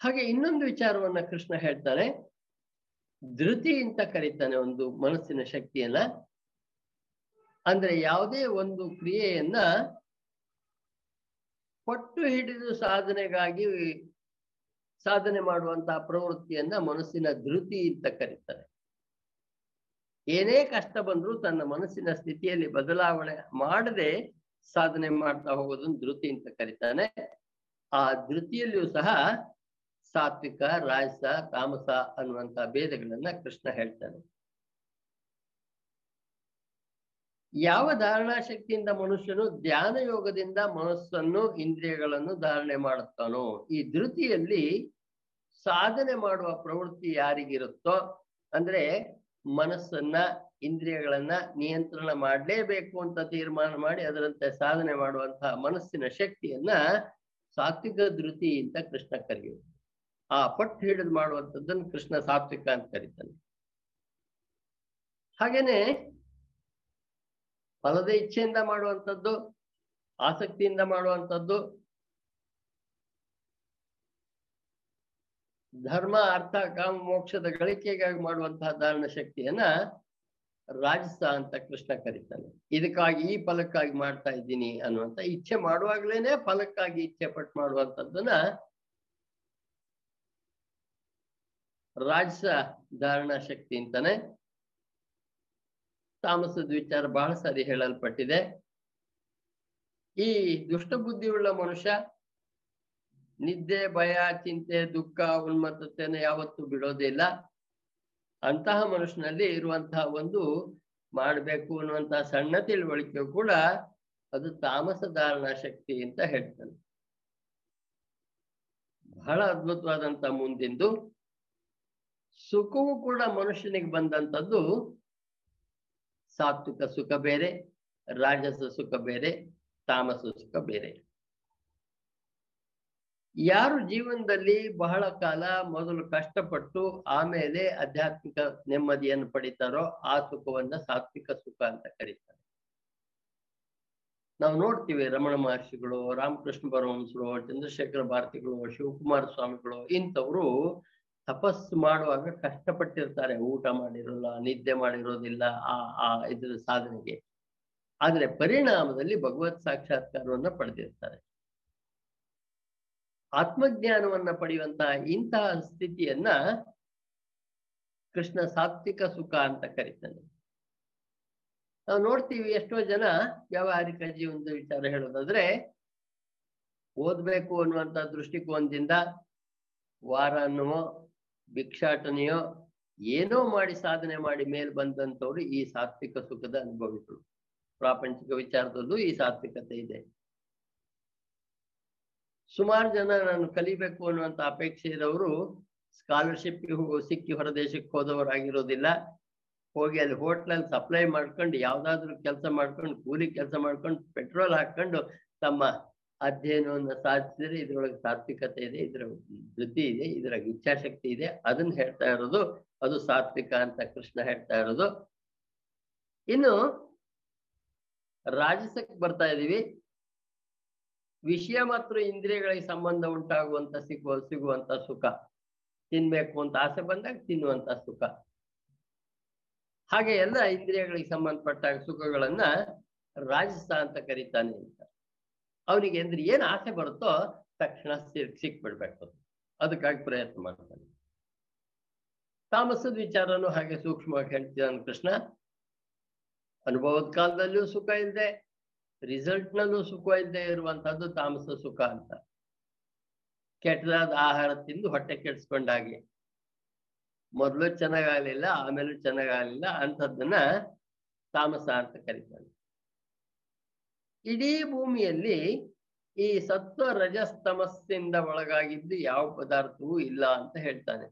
ಹಾಗೆ ಇನ್ನೊಂದು ವಿಚಾರವನ್ನ ಕೃಷ್ಣ ಹೇಳ್ತಾನೆ ಧೃತಿ ಅಂತ ಕರೀತಾನೆ ಒಂದು ಮನಸ್ಸಿನ ಶಕ್ತಿಯನ್ನ. ಅಂದ್ರೆ ಯಾವುದೇ ಒಂದು ಕ್ರಿಯೆಯನ್ನ ಪಟ್ಟು ಹಿಡಿದು ಸಾಧನೆಗಾಗಿ ಸಾಧನೆ ಮಾಡುವಂತಹ ಪ್ರವೃತ್ತಿಯನ್ನ ಮನಸ್ಸಿನ ಧೃತಿ ಅಂತ ಕರೀತಾರೆ. ಏನೇ ಕಷ್ಟ ಬಂದ್ರೂ ತನ್ನ ಮನಸ್ಸಿನ ಸ್ಥಿತಿಯಲ್ಲಿ ಬದಲಾವಣೆ ಮಾಡದೆ ಸಾಧನೆ ಮಾಡ್ತಾ ಹೋಗೋದನ್ನು ಧೃತಿ ಅಂತ ಕರೀತಾನೆ. ಆ ಧೃತಿಯಲ್ಲಿಯೂ ಸಹ ಸಾತ್ವಿಕ ರಾಜಸ ತಾಮಸ ಅನ್ನುವಂತ ಭೇದಗಳನ್ನ ಕೃಷ್ಣ ಹೇಳ್ತಾನೆ. ಯಾವ ಧಾರಣಾ ಶಕ್ತಿಯಿಂದ ಮನುಷ್ಯನು ಧ್ಯಾನ ಯೋಗದಿಂದ ಮನಸ್ಸನ್ನು, ಇಂದ್ರಿಯಗಳನ್ನು ಧಾರಣೆ ಮಾಡುತ್ತಾನೋ, ಈ ಧೃತಿಯಲ್ಲಿ ಸಾಧನೆ ಮಾಡುವ ಪ್ರವೃತ್ತಿ ಯಾರಿಗಿರುತ್ತೋ, ಅಂದ್ರೆ ಮನಸ್ಸನ್ನ, ಇಂದ್ರಿಯಗಳನ್ನ ನಿಯಂತ್ರಣ ಮಾಡಲೇಬೇಕು ಅಂತ ತೀರ್ಮಾನ ಮಾಡಿ ಅದರಂತೆ ಸಾಧನೆ ಮಾಡುವಂತಹ ಮನಸ್ಸಿನ ಶಕ್ತಿಯನ್ನ ಸಾತ್ವಿಕ ಧೃತಿ ಅಂತ ಕೃಷ್ಣ ಕರೆಯುವುದು ಆ ಪಟ್ಟು ಹಿಡಿದು ಮಾಡುವಂಥದ್ದನ್ನು ಕೃಷ್ಣ ಸಾತ್ವಿಕ ಅಂತ ಕರೀತಾನೆ. ಹಾಗೇನೆ ಫಲದ ಇಚ್ಛೆಯಿಂದ ಮಾಡುವಂಥದ್ದು, ಆಸಕ್ತಿಯಿಂದ ಮಾಡುವಂಥದ್ದು, ಧರ್ಮ, ಅರ್ಥ, ಕಾಮ, ಮೋಕ್ಷದ ಗಳಿಕೆಗಾಗಿ ಮಾಡುವಂತಹ ಧಾರಣ ಶಕ್ತಿಯನ್ನ ರಾಜಸ ಅಂತ ಕೃಷ್ಣ ಕರೀತಾನೆ. ಇದಕ್ಕಾಗಿ ಈ ಫಲಕ್ಕಾಗಿ ಮಾಡ್ತಾ ಇದ್ದೀನಿ ಅನ್ನುವಂತ ಇಚ್ಛೆ ಮಾಡುವಾಗ್ಲೇನೆ ಫಲಕ್ಕಾಗಿ ಇಚ್ಛೆ ಪಟ್ಟು ಮಾಡುವಂಥದ್ದನ್ನ ರಾಜಸ ಧಾರಣಾ ಶಕ್ತಿ ಅಂತಾನೆ ತಾಮಸದ ವಿಚಾರ ಬಹಳ ಸಾರಿ ಹೇಳಲ್ಪಟ್ಟಿದೆ. ಈ ದುಷ್ಟ ಬುದ್ಧಿಯುಳ್ಳ ಮನುಷ್ಯ ನಿದ್ದೆ, ಭಯ, ಚಿಂತೆ, ದುಃಖ ಉನ್ಮತ್ತತೆಯನ್ನು ಯಾವತ್ತೂ ಬಿಡೋದಿಲ್ಲ ಅಂತಹ ಮನುಷ್ಯನಲ್ಲಿ ಇರುವಂತಹ ಒಂದು ಮಾಡಬೇಕು ಅನ್ನುವಂತಹ ಸಣ್ಣ ತಿಳುವಳಿಕೆ ಕೂಡ ಅದು ತಾಮಸ ಧಾರಣಾ ಶಕ್ತಿ ಅಂತ ಹೇಳ್ತಾನೆ. ಬಹಳ ಅದ್ಭುತವಾದಂತ ಮುಂದಿಂದು. ಸುಖವು ಕೂಡ ಮನುಷ್ಯನಿಗೆ ಬಂದಂಥದ್ದು ಸಾತ್ವಿಕ ಸುಖ ಬೇರೆ, ರಾಜಸ ಸುಖ ಬೇರೆ, ತಾಮಸ ಸುಖ ಬೇರೆ. ಯಾರು ಜೀವನದಲ್ಲಿ ಬಹಳ ಕಾಲ ಮೊದಲು ಕಷ್ಟಪಟ್ಟು ಆಮೇಲೆ ಆಧ್ಯಾತ್ಮಿಕ ನೆಮ್ಮದಿಯನ್ನು ಪಡಿತಾರೋ ಆ ಸುಖವನ್ನ ಸಾತ್ವಿಕ ಸುಖ ಅಂತ ಕರೀತಾರೆ. ನಾವು ನೋಡ್ತೀವಿ ರಮಣ ಮಹರ್ಷಿಗಳು, ರಾಮಕೃಷ್ಣ ಪರಮಹಂಸರು, ಚಂದ್ರಶೇಖರ ಭಾರತಿಗಳು, ಶಿವಕುಮಾರ ಸ್ವಾಮಿಗಳು ಇಂಥವ್ರು ತಪಸ್ಸು ಮಾಡುವಾಗ ಕಷ್ಟಪಟ್ಟಿರ್ತಾರೆ. ಊಟ ಮಾಡಿರೋಲ್ಲ, ನಿದ್ದೆ ಮಾಡಿರೋದಿಲ್ಲ ಆ ಆ ಇದ್ರ ಸಾಧನೆಗೆ. ಆದ್ರೆ ಪರಿಣಾಮದಲ್ಲಿ ಭಗವತ್ ಸಾಕ್ಷಾತ್ಕಾರವನ್ನ ಪಡೆದಿರ್ತಾರೆ. ಆತ್ಮಜ್ಞಾನವನ್ನ ಪಡೆಯುವಂತಹ ಇಂತಹ ಸ್ಥಿತಿಯನ್ನ ಕೃಷ್ಣ ಸಾತ್ವಿಕ ಸುಖ ಅಂತ ಕರೀತಾನೆ. ನಾವು ನೋಡ್ತೀವಿ ಎಷ್ಟೋ ಜನ ವ್ಯಾವಹಾರಿಕ ಜೀವನದ ವಿಚಾರ ಹೇಳೋದಾದ್ರೆ, ಓದ್ಬೇಕು ಅನ್ನುವಂತ ದೃಷ್ಟಿಕೋನದಿಂದ ವಾರ ಅನ್ನುವೋ ಭಿಕ್ಷಾಟನೆಯೋ ಏನೋ ಮಾಡಿ ಸಾಧನೆ ಮಾಡಿ ಮೇಲ್ ಬಂದಂತವ್ರು ಈ ಸಾತ್ವಿಕ ಸುಖದ ಅನುಭವಿಗಳು ಪ್ರಾಪಂಚಿಕ ವಿಚಾರದಲ್ಲೂ ಈ ಸಾತ್ವಿಕತೆ ಇದೆ. ಸುಮಾರು ಜನ ನಾನು ಕಲಿಬೇಕು ಅನ್ನುವಂತ ಅಪೇಕ್ಷೆ ಇರೋರು ಸ್ಕಾಲರ್ಶಿಪ್ ಸಿಕ್ಕಿ ಹೊರದೇಶಕ್ಕೆ ಹೋದವರಾಗಿರೋದಿಲ್ಲ. ಹೋಗಿ ಅಲ್ಲಿ ಹೋಟ್ಲಲ್ಲಿ ಸಪ್ಲೈ ಮಾಡ್ಕೊಂಡು, ಯಾವ್ದಾದ್ರು ಕೆಲಸ ಮಾಡ್ಕೊಂಡು, ಕೂಲಿ ಕೆಲಸ ಮಾಡ್ಕೊಂಡು ಪೆಟ್ರೋಲ್ ಹಾಕೊಂಡು ತಮ್ಮ ಅಧ್ಯಯನವನ್ನು ಸಾಧಿಸಿದ್ರೆ ಇದ್ರೊಳಗೆ ಸಾತ್ವಿಕತೆ ಇದೆ, ಇದರ ವೃತ್ತಿ ಇದೆ, ಇದರ ಇಚ್ಛಾಶಕ್ತಿ ಇದೆ, ಅದನ್ನ ಹೇಳ್ತಾ ಇರೋದು, ಅದು ಸಾತ್ವಿಕ ಅಂತ ಕೃಷ್ಣ ಹೇಳ್ತಾ ಇರೋದು. ಇನ್ನು ರಾಜಸಕ್ಕೆ ಬರ್ತಾ ಇದೀವಿ. ವಿಷಯ ಮತ್ತು ಇಂದ್ರಿಯಗಳಿಗೆ ಸಂಬಂಧ ಉಂಟಾಗುವಂತ ಸಿಗುವ, ಸಿಗುವಂತ ಸುಖ. ತಿನ್ಬೇಕು ಅಂತ ಆಸೆ ಬಂದಾಗ ತಿನ್ನುವಂತ ಸುಖ. ಹಾಗೆ ಎಲ್ಲ ಇಂದ್ರಿಯಗಳಿಗೆ ಸಂಬಂಧಪಟ್ಟ ಸುಖಗಳನ್ನ ರಾಜಸ ಅಂತ ಕರೀತಾನೆ ಅಂತ ಅವನಿಗೆ ಅಂದ್ರೆ ಏನ್ ಆಸೆ ಬರುತ್ತೋ ತಕ್ಷಣ ಸಿಕ್ ಸಿಕ್ಬಿಡ್ಬೇಕು. ಅದಕ್ಕಾಗಿ ಪ್ರಯತ್ನ ಮಾಡ್ತಾನೆ. ತಾಮಸದ ವಿಚಾರನು ಹಾಗೆ ಸೂಕ್ಷ್ಮವಾಗಿ ಹೇಳ್ತಿದ್ದಾನೆ ಕೃಷ್ಣ? ಅನುಭವದ ಕಾಲದಲ್ಲೂ ಸುಖ ಇಲ್ಲದೆ ರಿಸಲ್ಟ್ ನಲ್ಲೂ ಸುಖ ಇಲ್ಲದೆ ಇರುವಂತಹದ್ದು ತಾಮಸ ಸುಖ ಅಂತ. ಕೆಟ್ಟದಾದ ಆಹಾರ ತಿಂದು ಹೊಟ್ಟೆ ಕೆಡಿಸ್ಕೊಂಡಾಗಿ. ಮೊದಲು ಚೆನ್ನಾಗಾಗಲಿಲ್ಲ, ಆಮೇಲೂ ಚೆನ್ನಾಗಾಗಲಿಲ್ಲ, ಅಂಥದ್ದನ್ನ ತಾಮಸ ಅಂತ ಕರೀತಾನೆ. ಇಡೀ ಭೂಮಿಯಲ್ಲಿ ಈ ಸತ್ವ ರಜಸ್ತಮಸ್ಸಿಂದ ಒಳಗಾಗಿದ್ದು ಯಾವ ಪದಾರ್ಥವೂ ಇಲ್ಲ ಅಂತ ಹೇಳ್ತಾನೆ.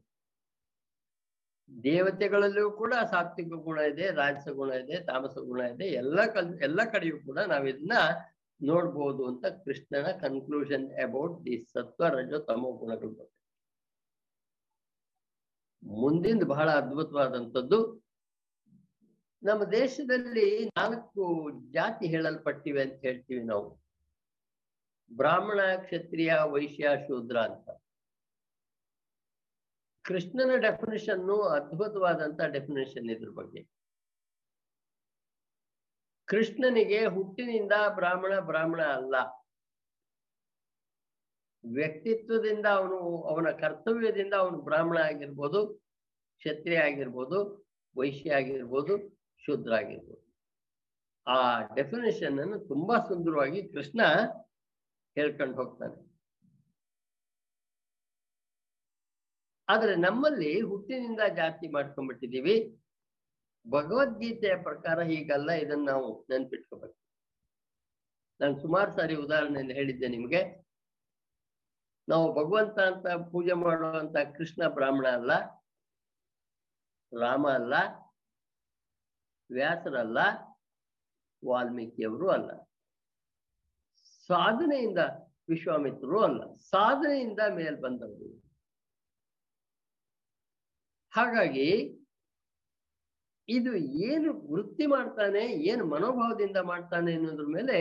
ದೇವತೆಗಳಲ್ಲೂ ಕೂಡ ಸಾತ್ವಿಕ ಗುಣ ಇದೆ, ರಾಜಸ ಗುಣ ಇದೆ, ತಾಮಸ ಗುಣ ಇದೆ, ಎಲ್ಲ ಕಲ್, ಎಲ್ಲ ಕಡೆಯೂ ಕೂಡ ನಾವು ಇದನ್ನ ನೋಡ್ಬೋದು ಅಂತ ಕೃಷ್ಣನ ಕನ್ಕ್ಲೂಷನ್ ಅಬೌಟ್ ದಿ ಸತ್ವ ರಜೋ ತಮೋ ಗುಣಗಳ. ಮುಂದಿಂದ ಬಹಳ ಅದ್ಭುತವಾದಂಥದ್ದು ನಮ್ಮ ದೇಶದಲ್ಲಿ ನಾಲ್ಕು ಜಾತಿ ಹೇಳಲ್ಪಟ್ಟಿವೆ ಅಂತ ಹೇಳ್ತೀವಿ ನಾವು. ಬ್ರಾಹ್ಮಣ, ಕ್ಷತ್ರಿಯ, ವೈಶ್ಯ, ಶೂದ್ರ ಅಂತ. ಕೃಷ್ಣನ ಡೆಫಿನೇಷನ್ ಅದ್ಭುತವಾದಂತ ಡೆಫಿನೇಷನ್ ಇದ್ರ ಬಗ್ಗೆ. ಕೃಷ್ಣನಿಗೆ ಹುಟ್ಟಿನಿಂದ ಬ್ರಾಹ್ಮಣ ಬ್ರಾಹ್ಮಣ ಅಲ್ಲ. ವ್ಯಕ್ತಿತ್ವದಿಂದ ಅವನು, ಅವನ ಕರ್ತವ್ಯದಿಂದ ಅವನು ಬ್ರಾಹ್ಮಣ ಆಗಿರ್ಬೋದು, ಕ್ಷತ್ರಿಯ ಆಗಿರ್ಬೋದು, ವೈಶ್ಯ ಆಗಿರ್ಬೋದು ಶೂದ್ರ ಆಗಿರ್ಬೋದು ಆ ಡೆಫಿನೇಷನ್ ಅನ್ನು ತುಂಬಾ ಸುಂದರವಾಗಿ ಕೃಷ್ಣ ಹೇಳ್ಕೊಂಡು ಹೋಗ್ತಾನೆ. ಆದ್ರೆ ನಮ್ಮಲ್ಲಿ ಹುಟ್ಟಿನಿಂದ ಜಾತಿ ಮಾಡ್ಕೊಂಡ್ಬಿಟ್ಟಿದೀವಿ ಭಗವದ್ಗೀತೆಯ ಪ್ರಕಾರ ಹೀಗಲ್ಲ, ಇದನ್ನ ನಾವು ನೆನ್ಪಿಟ್ಕೋಬೇಕು. ನಾನು ಸುಮಾರು ಸಾರಿ ಉದಾಹರಣೆ ಹೇಳಿದ್ದೆ ನಿಮ್ಗೆ. ನಾವು ಭಗವಂತ ಅಂತ ಪೂಜೆ ಮಾಡುವಂತ ಕೃಷ್ಣ ಬ್ರಾಹ್ಮಣ ಅಲ್ಲ, ರಾಮ ಅಲ್ಲ ವ್ಯಾಸರಲ್ಲ, ವಾಲ್ಮೀಕಿಯವರು ಅಲ್ಲ. ಸಾಧನೆಯಿಂದ ವಿಶ್ವಾಮಿತ್ರರು ಅಲ್ಲ. ಸಾಧನೆಯಿಂದ ಮೇಲ್ ಬಂದವರು. ಹಾಗಾಗಿ ಇದು ಏನು ವೃತ್ತಿ ಮಾಡ್ತಾನೆ, ಏನು ಮನೋಭಾವದಿಂದ ಮಾಡ್ತಾನೆ ಅನ್ನೋದ್ರ ಮೇಲೆ